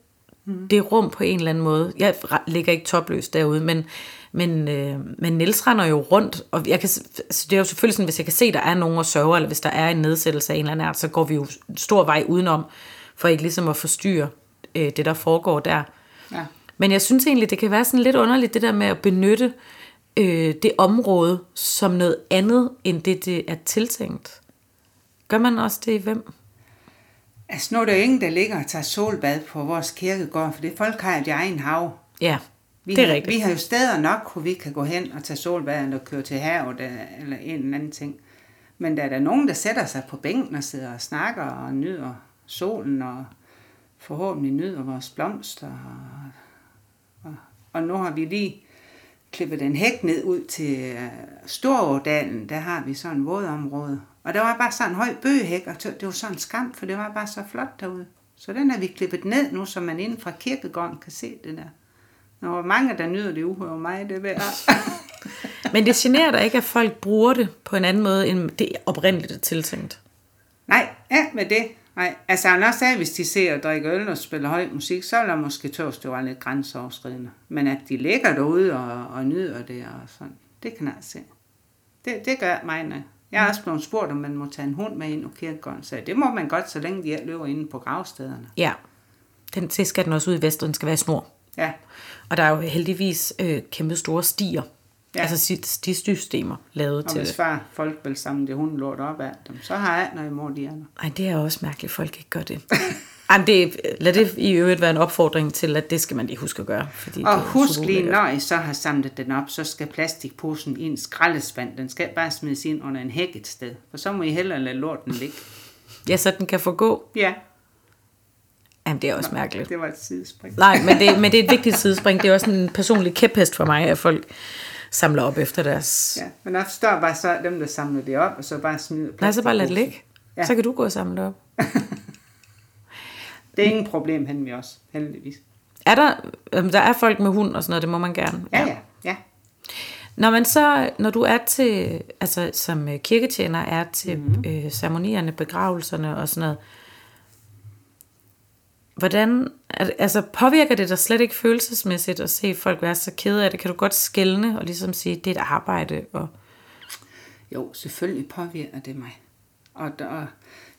Speaker 1: mm. det rum på en eller anden måde. Jeg ligger ikke topløs derude, men, men, øh, men Niels render jo rundt, og jeg kan, altså det er jo selvfølgelig sådan, hvis jeg kan se, der er nogen og sørger, eller hvis der er en nedsættelse af en eller anden art, så går vi jo stor vej udenom, for ikke ligesom at forstyrre øh, det, der foregår der.
Speaker 2: Ja.
Speaker 1: Men jeg synes egentlig, det kan være sådan lidt underligt, det der med at benytte øh, det område som noget andet, end det, det er tiltænkt. Gør man også det i hvem?
Speaker 2: Altså nu er der jo ingen, der ligger og tager solbad på vores kirkegård, for det folk har et egen hav.
Speaker 1: Ja,
Speaker 2: Vi,
Speaker 1: det er
Speaker 2: har,
Speaker 1: rigtigt.
Speaker 2: vi har jo steder nok, hvor vi kan gå hen og tage solbad eller køre til havet eller, en eller anden ting. Men der er der nogen, der sætter sig på bænken og sidder og snakker og nyder solen og forhåbentlig nyder vores blomster. Og, og, og nu har vi lige klippet en hæk ned ud til øh, Storådalen. Der har vi sådan et vådområde. Og der var bare sådan en høj bøgehæk, og det var sådan en skam, for det var bare så flot derude. Så den har vi klippet ned nu, så man inden fra kirkegården kan se det der. Der var mange, der nyder det uhører mig, det der.
Speaker 1: Men det generer dig ikke, at folk bruger det på en anden måde, end det oprindeligt er tiltænkt.
Speaker 2: Nej, ja, med det. Nej, altså han også sagde, hvis de ser og drikker øl og spiller høj musik, så er der måske tøvs, det var lidt grænseoverskridende. Men at de ligger derude og, og nyder det og sådan, det kan jeg se. Det, det gør mig, nej. Jeg er også blevet spurgt, om man må tage en hund med ind på kirkegården, så det må man godt, så længe de ikke løber inde på gravstederne.
Speaker 1: Ja, den, så skal den også ud i vest, den skal være snor.
Speaker 2: Ja,
Speaker 1: Og der er jo heldigvis øh, kæmpe store stier,
Speaker 2: Ja.
Speaker 1: altså sti- stisystemer lavet
Speaker 2: og
Speaker 1: til
Speaker 2: hvis far folk vil samle det hundelort op af dem, så har jeg noget imod de andre.
Speaker 1: Ej, det er også mærkeligt, at folk ikke gør det. Ej, men det, lad det i øvrigt være en opfordring til, at det skal man lige huske at gøre. Fordi
Speaker 2: Og
Speaker 1: det
Speaker 2: husk lige, når I så har samlet den op, så skal plastikposen i en skraldespand. Den skal bare smides ind under en hæk et sted. For så må I hellere lade lorten ligge.
Speaker 1: Ja, så den kan få gå.
Speaker 2: Ja,
Speaker 1: Jamen, det er også mærkeligt.
Speaker 2: det var et sidespring.
Speaker 1: Nej, men det, men det er et vigtigt sidespring. Det er også en personlig kæphest for mig, at folk samler op efter deres...
Speaker 2: Ja, men der står bare så dem, der samler det op, og så bare smider
Speaker 1: Nej, så bare lad det
Speaker 2: plastikposen.
Speaker 1: ligge.
Speaker 2: Ja.
Speaker 1: Så kan du gå og samle det op.
Speaker 2: Det er ingen problem hen med os, heldigvis.
Speaker 1: Er der, der er folk med hund og sådan noget, det må man gerne.
Speaker 2: Ja, ja, ja.
Speaker 1: Når man så, når du er til, altså som øh, kirketjener er til mm-hmm. øh, ceremonierne, begravelserne og sådan noget, hvordan, altså påvirker det dig slet ikke følelsesmæssigt at se folk være så kede af det? Kan du godt skælne og ligesom sige, det er et arbejde? Og,
Speaker 2: Jo, selvfølgelig påvirker det mig. Og der,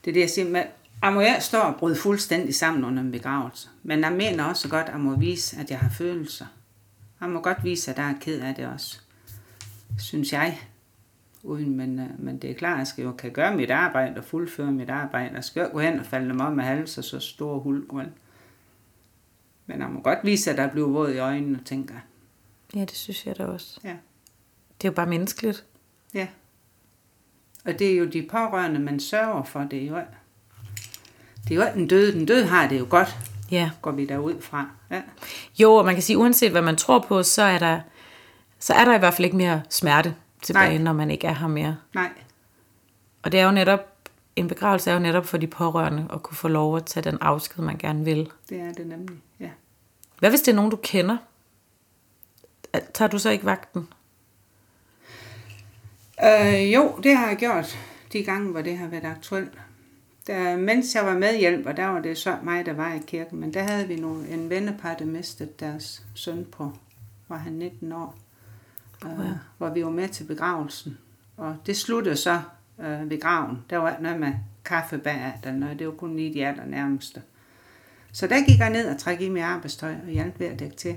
Speaker 2: det er det, jeg siger, med, jeg må ikke stå og bryde fuldstændig sammen under en begravelse. Men jeg mener også godt, at jeg må vise, at jeg har følelser. Jeg må godt vise, at jeg er ked af det også. Synes jeg. Uden, men, øh, men det er klart, at jeg skal jo kan gøre mit arbejde og fuldføre mit arbejde. Jeg skal jo gå hen og falde dem om med hals og så store hulgrøn. Men jeg må godt vise, at der bliver våd i øjnene, tænker jeg.
Speaker 1: ja, det synes jeg da også.
Speaker 2: Ja.
Speaker 1: Det er jo bare menneskeligt.
Speaker 2: Ja. Og det er jo de pårørende, man sørger for. Det er jo, det er jo den døde. Den døde har det jo godt,
Speaker 1: Ja.
Speaker 2: går vi derud fra. Ja.
Speaker 1: Jo, og man kan sige, uanset hvad man tror på, så er der, så er der i hvert fald ikke mere smerte tilbage.
Speaker 2: Nej.
Speaker 1: når man ikke er her mere.
Speaker 2: Nej,
Speaker 1: Og det er jo netop, en begravelse er jo netop for de pårørende at kunne få lov at tage den afsked, man gerne vil.
Speaker 2: det er det nemlig. Ja.
Speaker 1: Hvad hvis det er nogen, du kender? Tager du så ikke vagten?
Speaker 2: Øh, jo, det har jeg gjort de gange, hvor det har været aktuelt. Der, mens jeg var medhjælper, der var det så mig, der var i kirken, men der havde vi nu en vennepar, der mistede deres søn på, var han 19 år, øh, hvor vi var med til begravelsen. Og det sluttede så øh, ved graven. Der var noget med kaffe bag eller noget. Det var kun lige de allernærmeste. Så der gik jeg ned og træk i mit arbejdstøj og hjalp ved at dække til.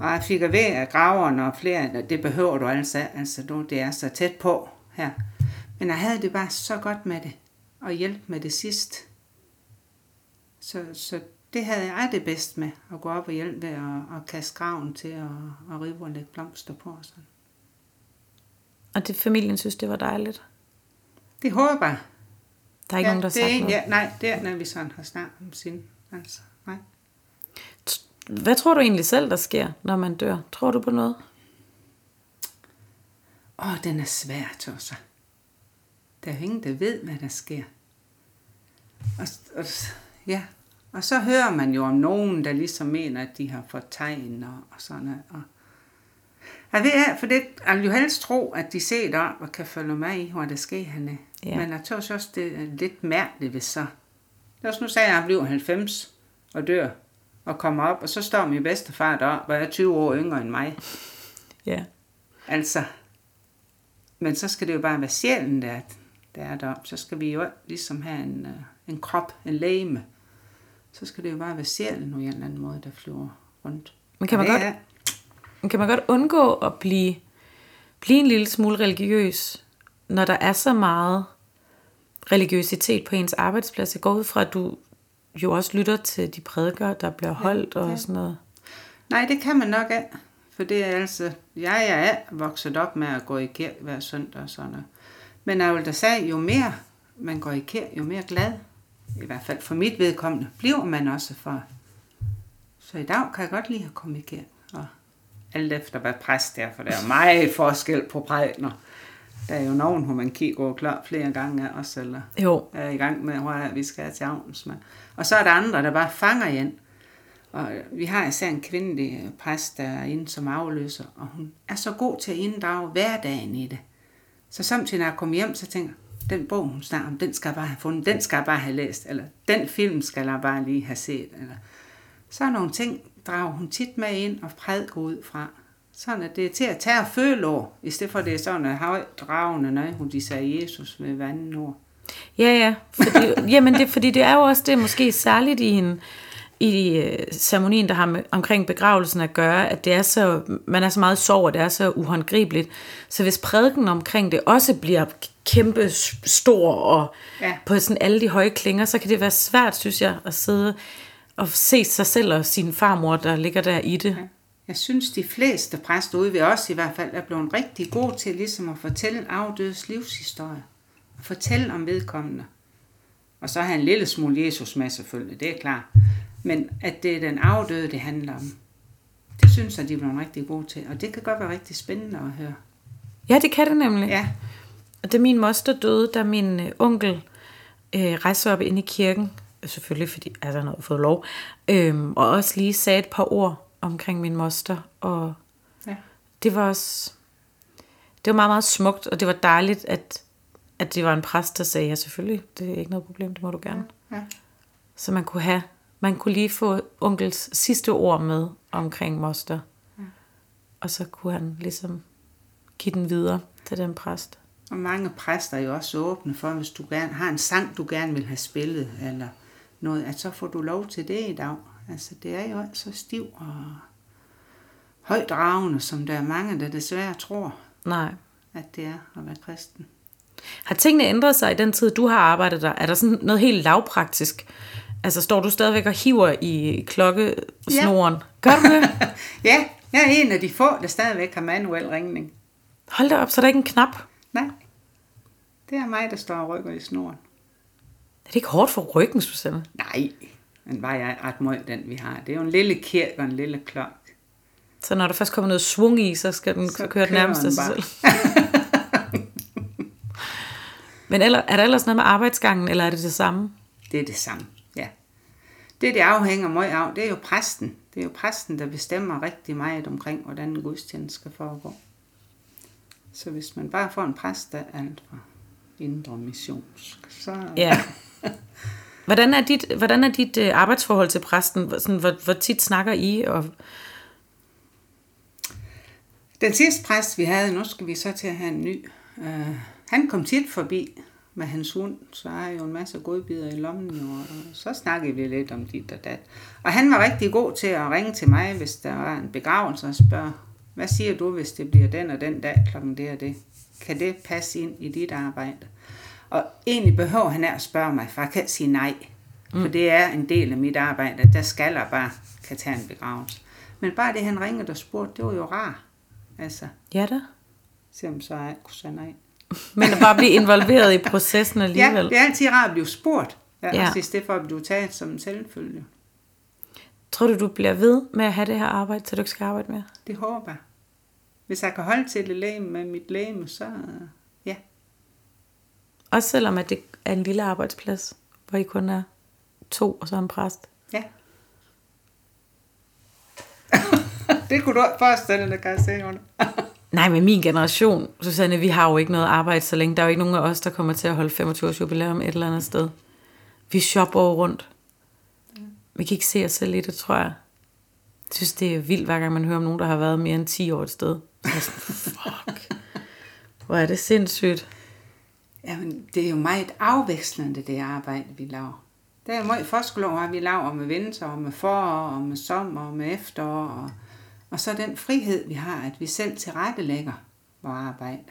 Speaker 2: Og jeg fik at ved af graverne og flere, det behøver du altså, altså nu, det er så tæt på her. Men jeg havde det bare så godt med det, og hjælpe med det sidste. Så, så det havde jeg det bedst med, at gå op og hjælpe ved at, at kaste graven til at, at rive og lægge blomster på. Og sådan.
Speaker 1: Og det familien synes, det var dejligt?
Speaker 2: Det håber jeg.
Speaker 1: Der er ikke
Speaker 2: ja,
Speaker 1: nogen, der
Speaker 2: er
Speaker 1: sagt
Speaker 2: en,
Speaker 1: noget?
Speaker 2: ja, Nej, det er, når vi sådan har snakket om sin. Altså, nej.
Speaker 1: Hvad tror du egentlig selv, der sker, når man dør? Tror du på noget?
Speaker 2: Åh, den er svær, Tosser. Der er jo ingen, der ved, hvad der sker. Og, og, ja, og så hører man jo om nogen, der ligesom mener, at de har fået tegn og, og sådan noget. Og, jeg ved for det, jeg vil jo helst tro, at de ser det op og kan følge med i, hvor der sker henne.
Speaker 1: Ja.
Speaker 2: Men jeg tror også, det er lidt mærkeligt, hvis så... Det er også nu sagde jeg, at jeg bliver 90 og dør og kommer op, og så står min bedstefar deroppe, og er 20 år yngre end mig.
Speaker 1: Ja.
Speaker 2: Altså, men så skal det jo bare være sjælen, der, der er deroppe. Så skal vi jo ligesom have en, øh, en krop, en lægeme. Så skal det jo bare være sjælen på en eller anden måde, der flyver rundt.
Speaker 1: Men kan man
Speaker 2: Og
Speaker 1: godt- Men kan man godt undgå at blive, blive en lille smule religiøs, når der er så meget religiøsitet på ens arbejdsplads? Jeg går ud fra, at du jo også lytter til de prædiker, der bliver holdt og
Speaker 2: ja.
Speaker 1: sådan noget.
Speaker 2: Nej, det kan man nok ikke. For det er altså, jeg er vokset op med at gå i kirke hver søndag og sådan noget. Men jeg vil da sige, jo mere man går i kirke, jo mere glad, i hvert fald for mit vedkommende, bliver man også for. Så i dag kan jeg godt lide at komme i kirke. Og alt efter hvad præst er, for der er meget forskel på prædikener. Der er jo nogen, hvor man kigger klar flere gange også, eller
Speaker 1: Jo,
Speaker 2: er i gang med, hvor vi skal til aftensmad. Og så er der andre, der bare fanger igen. Og vi har især en kvindelig præst, der er inde som afløser, og hun er så god til at inddrage hverdagen i det. Så samtidig, når jeg kom hjem, så tænker jeg, den bog, hun snakker om, den skal jeg bare have fundet, den skal jeg bare have læst, eller den film skal jeg bare lige have set. Eller. Så er nogle ting, drager hun tit med ind og prædiker ud fra. Sådan at det er til at tage og føle over, i stedet for at det er sådan at højt dragende, når hun de sagde Jesus med vandet ord.
Speaker 1: ja, ja. Fordi, jamen det, fordi det er jo også det, måske særligt i en i øh, ceremonien, der har med, omkring begravelsen at gøre, at det er så, man er så meget sorg, og det er så uhåndgribeligt. Så hvis prædiken omkring det også bliver kæmpe stor og
Speaker 2: Ja.
Speaker 1: på sådan alle de høje klinger, så kan det være svært, synes jeg, at sidde og se sig selv og sin farmor, der ligger der i det.
Speaker 2: Jeg synes, de fleste præster ude ved os i hvert fald er blevet rigtig gode til ligesom at fortælle afdødes livshistorie. Fortælle om vedkommende. Og så have en lille smule Jesus med selvfølgelig, det er klart. Men at det er den afdøde, det handler om. Det synes jeg, de er blevet rigtig gode til. Og det kan godt være rigtig spændende at høre.
Speaker 1: Ja, det kan det nemlig.
Speaker 2: Ja,
Speaker 1: Og da min moster døde, da min øh, onkel øh, rejste op ind i kirken, selvfølgelig fordi altså, han havde fået lov, øhm, og også lige sagde et par ord omkring min moster, og
Speaker 2: ja.
Speaker 1: det var også, det var meget, meget smukt, og det var dejligt, at, at det var en præst, der sagde, ja selvfølgelig, det er ikke noget problem, det må du gerne.
Speaker 2: ja.
Speaker 1: Så man kunne have, man kunne lige få onkels sidste ord med omkring moster, og så kunne han ligesom give den videre til den præst.
Speaker 2: Og mange præster er jo også åbne for, hvis du gerne har en sang, du gerne vil have spillet, eller noget, at så får du lov til det i dag. Altså, det er jo så stiv og højdragende, som der er mange, der desværre tror,
Speaker 1: Nej.
Speaker 2: at det er at være kristen.
Speaker 1: Har tingene ændret sig i den tid, du har arbejdet der? Er der sådan noget helt lavpraktisk? Altså står du stadigvæk og hiver i klokkesnoren? Ja. Gør du det?
Speaker 2: Ja, jeg er en af de få, der stadigvæk har manuel ringning.
Speaker 1: Hold da op, så er der ikke en knap.
Speaker 2: Nej, det er mig, der står og rykker i snoren.
Speaker 1: Er det ikke hårdt for ryggen, Susanne?
Speaker 2: Nej, men bare jeg ret meget den, vi har. Det er jo en lille kirke og en lille klokke.
Speaker 1: Så når der først kommer noget svung i, så skal den
Speaker 2: Så
Speaker 1: køre den nærmest af sig selv. Men eller, er der ellers noget med arbejdsgangen, eller er det det samme?
Speaker 2: Det er det samme. Det, det afhænger meget af, det er jo præsten. Det er jo præsten, der bestemmer rigtig meget omkring, hvordan en gudstjeneste skal foregå. Så hvis man bare får en præst, der er alt fra indre missionsk, så...
Speaker 1: Ja. Hvordan er dit, hvordan er dit øh, arbejdsforhold til præsten? Sådan, hvor, hvor tit snakker I? Og,
Speaker 2: Den sidste præst, vi havde, nu skal vi så til at have en ny. Uh, Han kom tit forbi med hans hund, så har jeg jo en masse godbidder i lommen, jo, og så snakkede vi lidt om dit og dat. Og han var rigtig god til at ringe til mig, hvis der var en begravelse, og spørge, hvad siger du, hvis det bliver den og den dag klokken det og det? Kan det passe ind i dit arbejde? Og egentlig behøver han at spørge mig, for jeg kan sige nej. For det er en del af mit arbejde, at der skal jeg bare kan tage en begravelse. Men bare det, han ringede og spurgte, det var jo rart. Altså,
Speaker 1: Ja da.
Speaker 2: selvom så jeg kunne sige nej.
Speaker 1: Men at bare blive involveret i processen
Speaker 2: Ja,
Speaker 1: alligevel.
Speaker 2: det er altid rart at blive spurgt. Ja,
Speaker 1: Ja.
Speaker 2: ja. Også i stedet for at blive taget som en selvfølge.
Speaker 1: Tror du, du bliver ved med at have det her arbejde, så du ikke skal arbejde mere?
Speaker 2: Det håber jeg. Hvis jeg kan holde til det læge med mit læge, så ja.
Speaker 1: Også selvom at det er en lille arbejdsplads, hvor I kun er to og så en præst.
Speaker 2: Ja. det kunne du forestille dig, kan jeg se under.
Speaker 1: Nej, men min generation, Susanne, vi har jo ikke noget arbejde så længe. Der er jo ikke nogen af os, der kommer til at holde 25 års jubilæum et eller andet sted. Vi shopper over rundt. Vi kan ikke se os selv i det, tror jeg. Jeg synes, det er vildt, hver gang man hører om nogen, der har været mere end 10 år et sted. Sådan, fuck. Hvor er det sindssygt.
Speaker 2: Jamen, det er jo meget afvekslende, det arbejde, vi laver. Der er meget forskel over, hvad vi laver med vinter, og med forår, og med sommer, og med efterår. Og, og så den frihed, vi har, at vi selv tilrettelægger vores arbejde.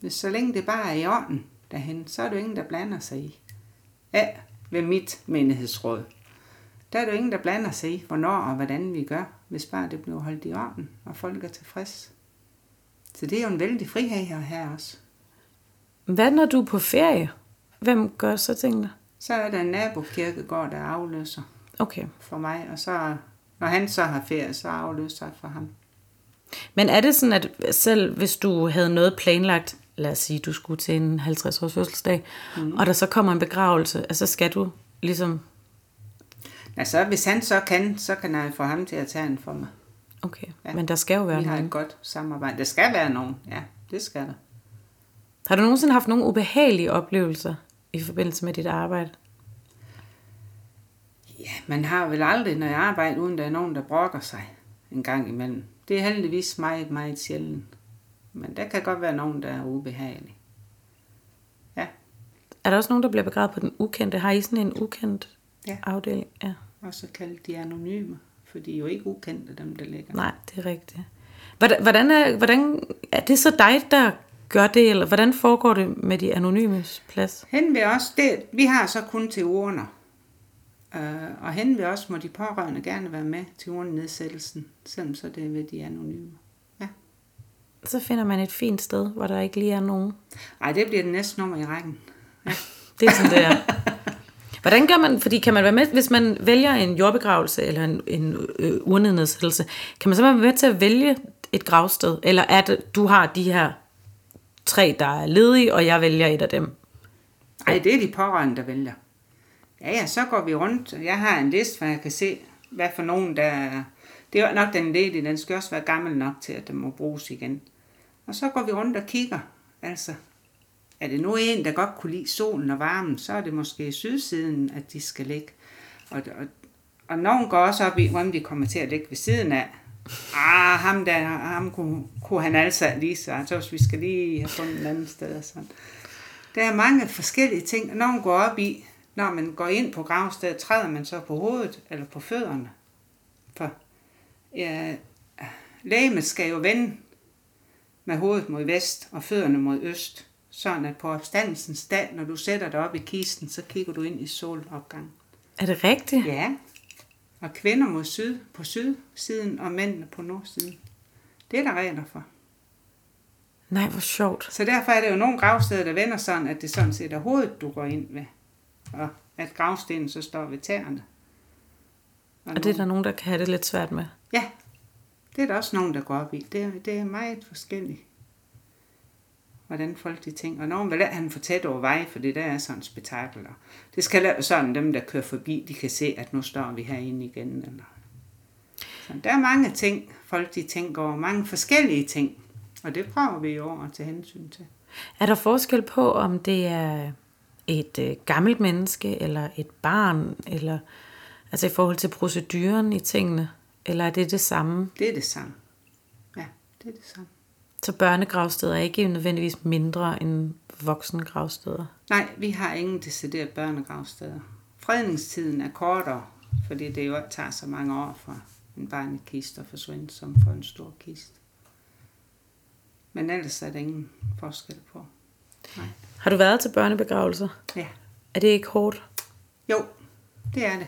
Speaker 2: Hvis så længe det bare er i orden derhen, så er der ingen, der blander sig i. Ja, ved mit menighedsråd. Der er der ingen, der blander sig i, hvornår og hvordan vi gør, hvis bare det bliver holdt i orden, og folk er tilfreds. Så det er jo en vældig frihed her, her også.
Speaker 1: Hvad når du er på ferie? Hvem gør så tingene?
Speaker 2: Så er der en nabokirkegård, der afløser
Speaker 1: Okay.
Speaker 2: for mig, og så, når han så har ferie, så afløser jeg for ham.
Speaker 1: Men er det sådan, at selv hvis du havde noget planlagt, lad os sige, du skulle til en 50-års fødselsdag, mm. og der så kommer en begravelse, altså skal du ligesom,
Speaker 2: Altså, hvis han så kan, så kan jeg få ham til at tage den for mig.
Speaker 1: okay, ja. Men der skal jo være
Speaker 2: Vi har
Speaker 1: nogen.
Speaker 2: et godt samarbejde. Der skal være nogen, ja, det skal der.
Speaker 1: Har du nogensinde haft nogle ubehagelige oplevelser i forbindelse med dit arbejde?
Speaker 2: Ja, man har vel aldrig noget arbejde, uden der er nogen, der brokker sig en gang imellem. Det er heldigvis meget, meget sjældent. Men der kan godt være nogen, der er ubehagelige. Ja,
Speaker 1: Er der også nogen, der bliver begravet på den ukendte? Har I sådan en ukendt
Speaker 2: Ja.
Speaker 1: afdeling? Ja.
Speaker 2: også kaldt de anonyme, for de er jo ikke ukendte, dem der ligger.
Speaker 1: Nej, det er rigtigt. Hvordan, hvordan, er, hvordan er det så dig, der gør det, eller hvordan foregår det med de anonymes plads?
Speaker 2: Hen ved os, det, vi har så kun til urner. Uh, og hen ved os må de pårørende gerne være med til urnenedsættelsen, selvom så det er ved de anonyme. Ja.
Speaker 1: Så finder man et fint sted, hvor der ikke lige er nogen.
Speaker 2: Ej, det bliver det næste nummer i rækken. Ja.
Speaker 1: Det er sådan, det er. Hvordan gør man, fordi kan man være med, hvis man vælger en jordbegravelse eller en, en øh, urnenedsættelse, kan man så være med til at vælge et gravsted? Eller er det, du har de her tre, der er ledige, og jeg vælger et af dem?
Speaker 2: Ej, det er de pårørende, der vælger. Ja, ja, så går vi rundt. Jeg har en liste, hvor jeg kan se, hvad for nogen, der er... Det er nok den ledige, den skal også være gammel nok til, at den må bruges igen. Og så går vi rundt og kigger. Altså, er det nu en, der godt kunne lide solen og varmen, så er det måske sydsiden, at de skal ligge. Og, og, og nogen går også op i, hvordan de kommer til at ligge ved siden af. Ah, ham der, ham kunne, kunne han altså lige så. Så hvis vi skal lige have fundet et andet sted og sådan. Der er mange forskellige ting, og nogen går op i, når man går ind på gravstedet, træder man så på hovedet eller på fødderne. For ja, lægemet skal jo vende med hovedet mod vest og fødderne mod øst. Sådan at på opstandelsens dag, når du sætter dig op i kisten, så kigger du ind i solopgangen.
Speaker 1: Er det rigtigt?
Speaker 2: Ja. Og kvinder mod syd på sydsiden, og mændene på nordsiden. Det er der regler for.
Speaker 1: Nej, hvor sjovt.
Speaker 2: Så derfor er det jo nogle gravsteder, der vender sådan, at det sådan set er hovedet, du går ind ved. Og at gravstenen så står ved tæerne.
Speaker 1: Og det er der nogen, der kan have det lidt svært med.
Speaker 2: Ja, det er der også nogen, der går op i. Det er, det er meget forskelligt, hvordan folk de tænker. Og nogen vil lade han for tæt over vej, for det der er sådan spektakel. Og det skal lade sådan, dem der kører forbi, de kan se, at nu står vi herinde igen. Eller... Så der er mange ting, folk de tænker over. Mange forskellige ting. Og det prøver vi jo at tage hensyn til.
Speaker 1: Er der forskel på, om det er et øh, gammelt menneske, eller et barn, eller altså i forhold til proceduren i tingene, eller er det det samme?
Speaker 2: Det er det samme. Ja, det er det samme.
Speaker 1: Så børnegravsteder er ikke nødvendigvis mindre end voksne gravsteder?
Speaker 2: Nej, vi har ingen decideret børnegravsteder. Fredningstiden er kortere, fordi det jo tager så mange år for en barnekiste at forsvinde, som for en stor kiste. Men ellers er der ingen forskel på. Nej.
Speaker 1: Har du været til børnebegravelser?
Speaker 2: Ja.
Speaker 1: Er det ikke hårdt?
Speaker 2: Jo, det er det.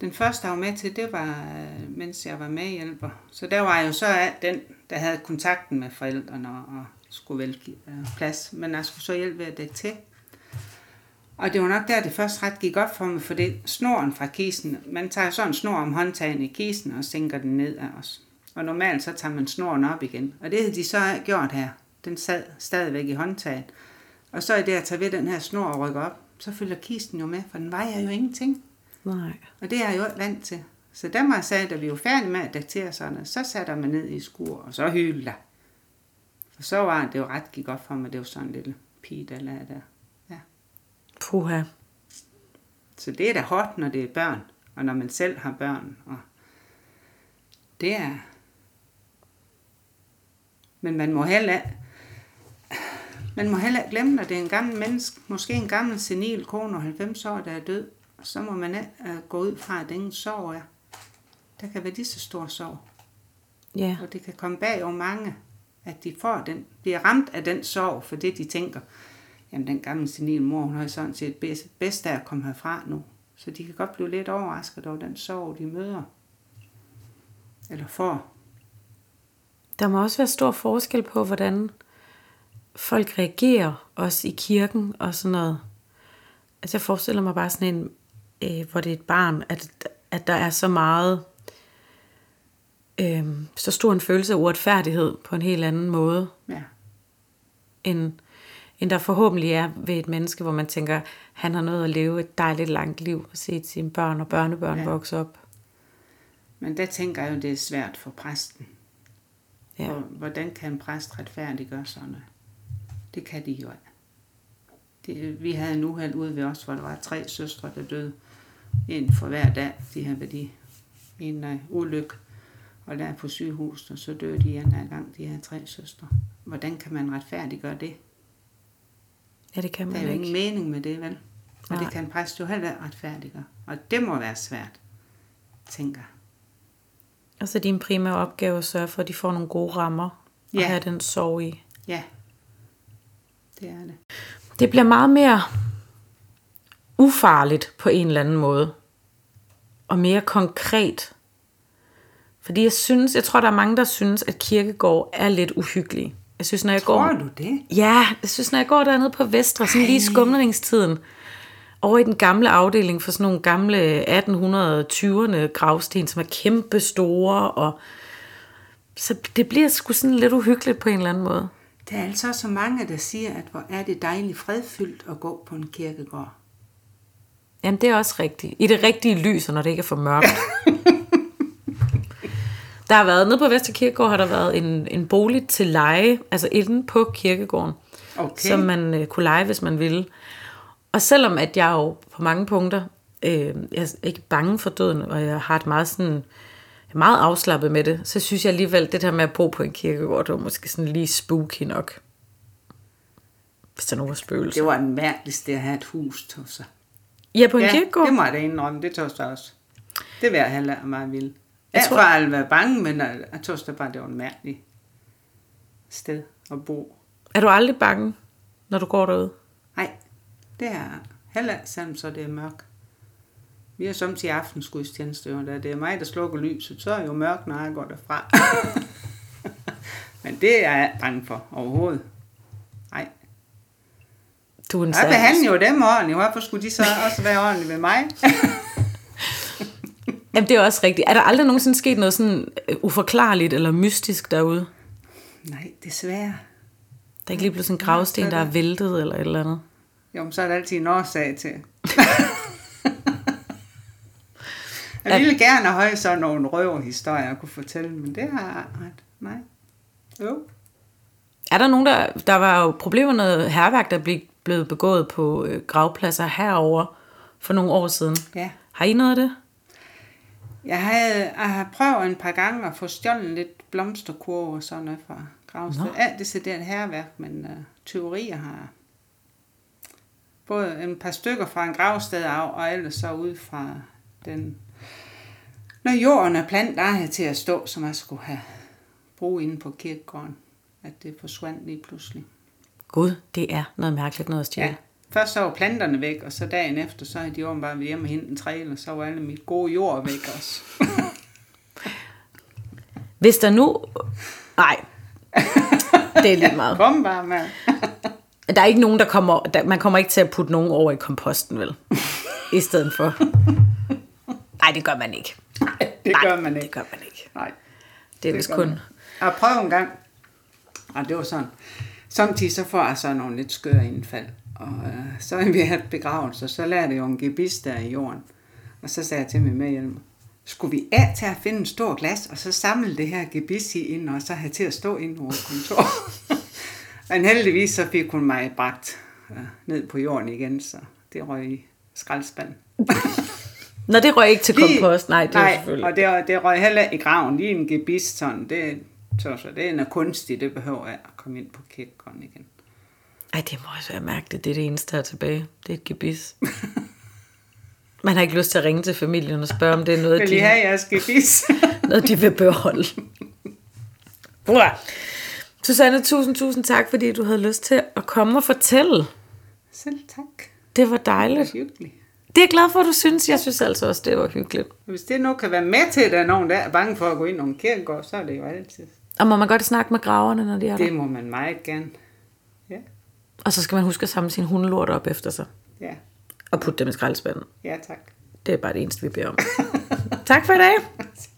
Speaker 2: Den første, jeg var med til, det var, øh, mens jeg var medhjælper. Så der var jeg jo så den, der havde kontakten med forældrene og, skulle vælge øh, plads. Men jeg skulle så hjælpe ved at dække til. Og det var nok der, det først ret gik op for mig, for det snoren fra kisten, man tager sådan en snor om håndtagen i kisten og sænker den ned af os. Og normalt så tager man snoren op igen. Og det havde de så gjort her. Den sad stadigvæk i håndtaget. Og så er det at tage ved den her snor og rykke op, så følger kisten jo med, for den vejer jo ingenting.
Speaker 1: Nej.
Speaker 2: Og det er jeg jo vant til. Så der må jeg sige, da vi var færdige med at datere sådan, så satte jeg mig ned i skur, og så hyldte jeg. For så var det jo ret gik op for mig, det var sådan en lille pige, der lagde der. Ja.
Speaker 1: Puha.
Speaker 2: Så det er da hårdt, når det er børn, og når man selv har børn. Og det er... Men man må heller man må heller ikke glemme, når det er en gammel menneske, måske en gammel senil kone og 90 år, der er død, så må man uh, gå ud fra, at ingen sorg er. Der kan være lige så stor sorg.
Speaker 1: Ja.
Speaker 2: Og det kan komme bag over mange, at de får den, bliver ramt af den sorg, for det de tænker, jamen den gamle senil mor, hun har sådan set bedst, bedst af at komme herfra nu. Så de kan godt blive lidt overrasket over den sorg, de møder. Eller får.
Speaker 1: Der må også være stor forskel på, hvordan folk reagerer, også i kirken og sådan noget. Altså jeg forestiller mig bare sådan en, øh, hvor det er et barn, at, at der er så meget, øh, så stor en følelse af uretfærdighed på en helt anden måde,
Speaker 2: Ja.
Speaker 1: end, end der forhåbentlig er ved et menneske, hvor man tænker, han har nået at leve et dejligt langt liv, og se sine børn og børnebørn
Speaker 2: Ja.
Speaker 1: ja. vokse op.
Speaker 2: Men der tænker jeg jo, det er svært for præsten.
Speaker 1: Ja.
Speaker 2: Og hvordan kan en præst retfærdiggøre sådan noget? Det kan de jo ikke. Det, vi havde en uheld ude ved os, hvor der var tre søstre, der døde. En for hver dag. De havde været i en uh, ulykke og der på sygehuset, og så døde de en gang, de her tre søstre. Hvordan kan man retfærdiggøre det?
Speaker 1: ja, det kan
Speaker 2: Der er
Speaker 1: man
Speaker 2: jo
Speaker 1: ikke.
Speaker 2: ingen mening med det, vel? Og
Speaker 1: Nej.
Speaker 2: det kan præst jo heller ikke retfærdiggøre. Og det må være svært, tænker.
Speaker 1: Og så din primære opgave at sørge for, at de får nogle gode rammer,
Speaker 2: Ja.
Speaker 1: have den sorg i.
Speaker 2: Ja, det er det.
Speaker 1: Det bliver meget mere ufarligt på en eller anden måde. Og mere konkret. Fordi jeg synes, jeg tror, der er mange, der synes, at kirkegård er lidt uhyggelig. Jeg synes, når jeg går...
Speaker 2: Tror du det?
Speaker 1: Ja, jeg synes, når jeg går dernede på Vestre, sådan lige i skumlingstiden, over i den gamle afdeling for sådan nogle gamle 1820'erne gravsten, som er kæmpe store, og så det bliver sgu sådan lidt uhyggeligt på en eller anden måde.
Speaker 2: Der er altså så mange, der siger, at hvor er det dejligt fredfyldt at gå på en kirkegård.
Speaker 1: Jamen, det er også rigtigt. I det rigtige lys, og når det ikke er for mørkt. der har været, nede på Vesterkirkegård har der været en, en bolig til leje, altså inde på kirkegården,
Speaker 2: Okay.
Speaker 1: som man øh, kunne lege, hvis man ville. Og selvom at jeg jo på mange punkter, øh, jeg er ikke bange for døden, og jeg har et meget sådan, meget afslappet med det, så synes jeg alligevel, det der med at bo på en kirkegård, det var måske sådan lige spooky nok. Hvis der nu var spøgelser.
Speaker 2: Det var den mærkeligste at have et hus, Tosser.
Speaker 1: Ja, på en
Speaker 2: Ja,
Speaker 1: kirkegård?
Speaker 2: det må jeg da indrømme, det Tosser også. Det vil jeg heller meget vildt.
Speaker 1: Jeg tror-
Speaker 2: jeg ville være bange, men jeg, jeg Tosser bare, det var en mærkelig sted at bo.
Speaker 1: Er du aldrig bange, når du går derude?
Speaker 2: Nej, det er heller selvom så det er mørkt. Vi har samtidig aftensgudstjeneste, og da det er mig, der slukker lyset, så er jo mørkt, når jeg går derfra. Men det er jeg bange for overhovedet. Nej.
Speaker 1: Du er en
Speaker 2: Jeg behandler jo dem ordentligt. Hvorfor skulle de så også være ordentlige ved mig?
Speaker 1: Jamen, det er også rigtigt. Er der aldrig nogensinde sket noget sådan øh, uforklarligt eller mystisk derude?
Speaker 2: Nej, desværre.
Speaker 1: Der er ikke lige sådan en gravsten, der er væltet eller et eller andet?
Speaker 2: Jo, men så er der altid en årsag til. jeg ville gerne have sådan nogle røverhistorier, jeg kunne fortælle, men det har jeg. Nej. Jo.
Speaker 1: Er der nogen, der... Der var jo problemer med noget herværk, der blev blevet begået på øh, gravpladser herover for nogle år siden.
Speaker 2: Ja.
Speaker 1: Har I noget af det?
Speaker 2: Jeg, havde, jeg har prøvet en par gange at få stjålet lidt blomsterkurve og sådan noget fra gravsted.
Speaker 1: Nå.
Speaker 2: Alt det decideret herværk, men uh, tyverier har både en par stykker fra en gravsted af, og ellers så ud fra den, når jorden er plant, der er til at stå, som jeg skulle have brug inde på kirkegården, at det forsvandt lige pludselig.
Speaker 1: Gud, det er noget mærkeligt noget at stjæle.
Speaker 2: Ja. Først så var planterne væk, og så dagen efter, så havde de åbenbart været hjemme og hentet en trailer, så var alle mit gode jord væk også.
Speaker 1: Hvis der nu... Nej, det er lige meget.
Speaker 2: Kom bare med.
Speaker 1: Der er ikke nogen, der kommer... Der, man kommer ikke til at putte nogen over i komposten, vel? I stedet for. Nej, det gør man ikke.
Speaker 2: Det
Speaker 1: Nej,
Speaker 2: gør man
Speaker 1: Det
Speaker 2: ikke.
Speaker 1: gør man ikke.
Speaker 2: Nej.
Speaker 1: Det er vist kun...
Speaker 2: man. Jeg prøvede en gang, og det var sådan, samtidig så får jeg så nogle lidt skøre indfald, og øh, så er vi haft begravelse, så lærte jeg jo en gebis der i jorden, og så sagde jeg til min medhjælper, skulle vi af til at finde en stor glas, og så samle det her gebis i ind, og så have til at stå inde vores kontor. Men heldigvis så fik hun mig bragt øh, ned på jorden igen, så det røg i skraldespanden.
Speaker 1: Nå, det røg ikke til kompost. Nej, det er
Speaker 2: nej,
Speaker 1: selvfølgelig...
Speaker 2: og det, det røg heller i graven. Lige en gebis sådan, det, så, så det er noget kunstigt, det behøver jeg at komme ind på kirkegården igen.
Speaker 1: Ej, det må også være mærkeligt. Det er det eneste, der er tilbage. Det er et gebis. Man har ikke lyst til at ringe til familien og spørge, om det er noget,
Speaker 2: Vil I
Speaker 1: de,
Speaker 2: have jeres gebis?
Speaker 1: noget, de vil beholde. Bror. Susanne, tusind, tusind tak, fordi du havde lyst til at komme og fortælle.
Speaker 2: Selv tak.
Speaker 1: Det var
Speaker 2: Det var
Speaker 1: dejligt.
Speaker 2: hyggeligt.
Speaker 1: Det er jeg glad for, at du synes. Jeg synes altså også, det var hyggeligt.
Speaker 2: Hvis det nu kan være med til, at der er nogen, der er bange for at gå ind i nogle kirkegård, så er det jo altid.
Speaker 1: Og må man godt snakke med graverne, når de er der?
Speaker 2: Det må man meget gerne. Ja,
Speaker 1: Og så skal man huske at samle sin hundelort op efter sig.
Speaker 2: ja,
Speaker 1: Og putte dem i skraldespanden.
Speaker 2: ja tak.
Speaker 1: Det er bare det eneste, vi beder om. tak for i dag.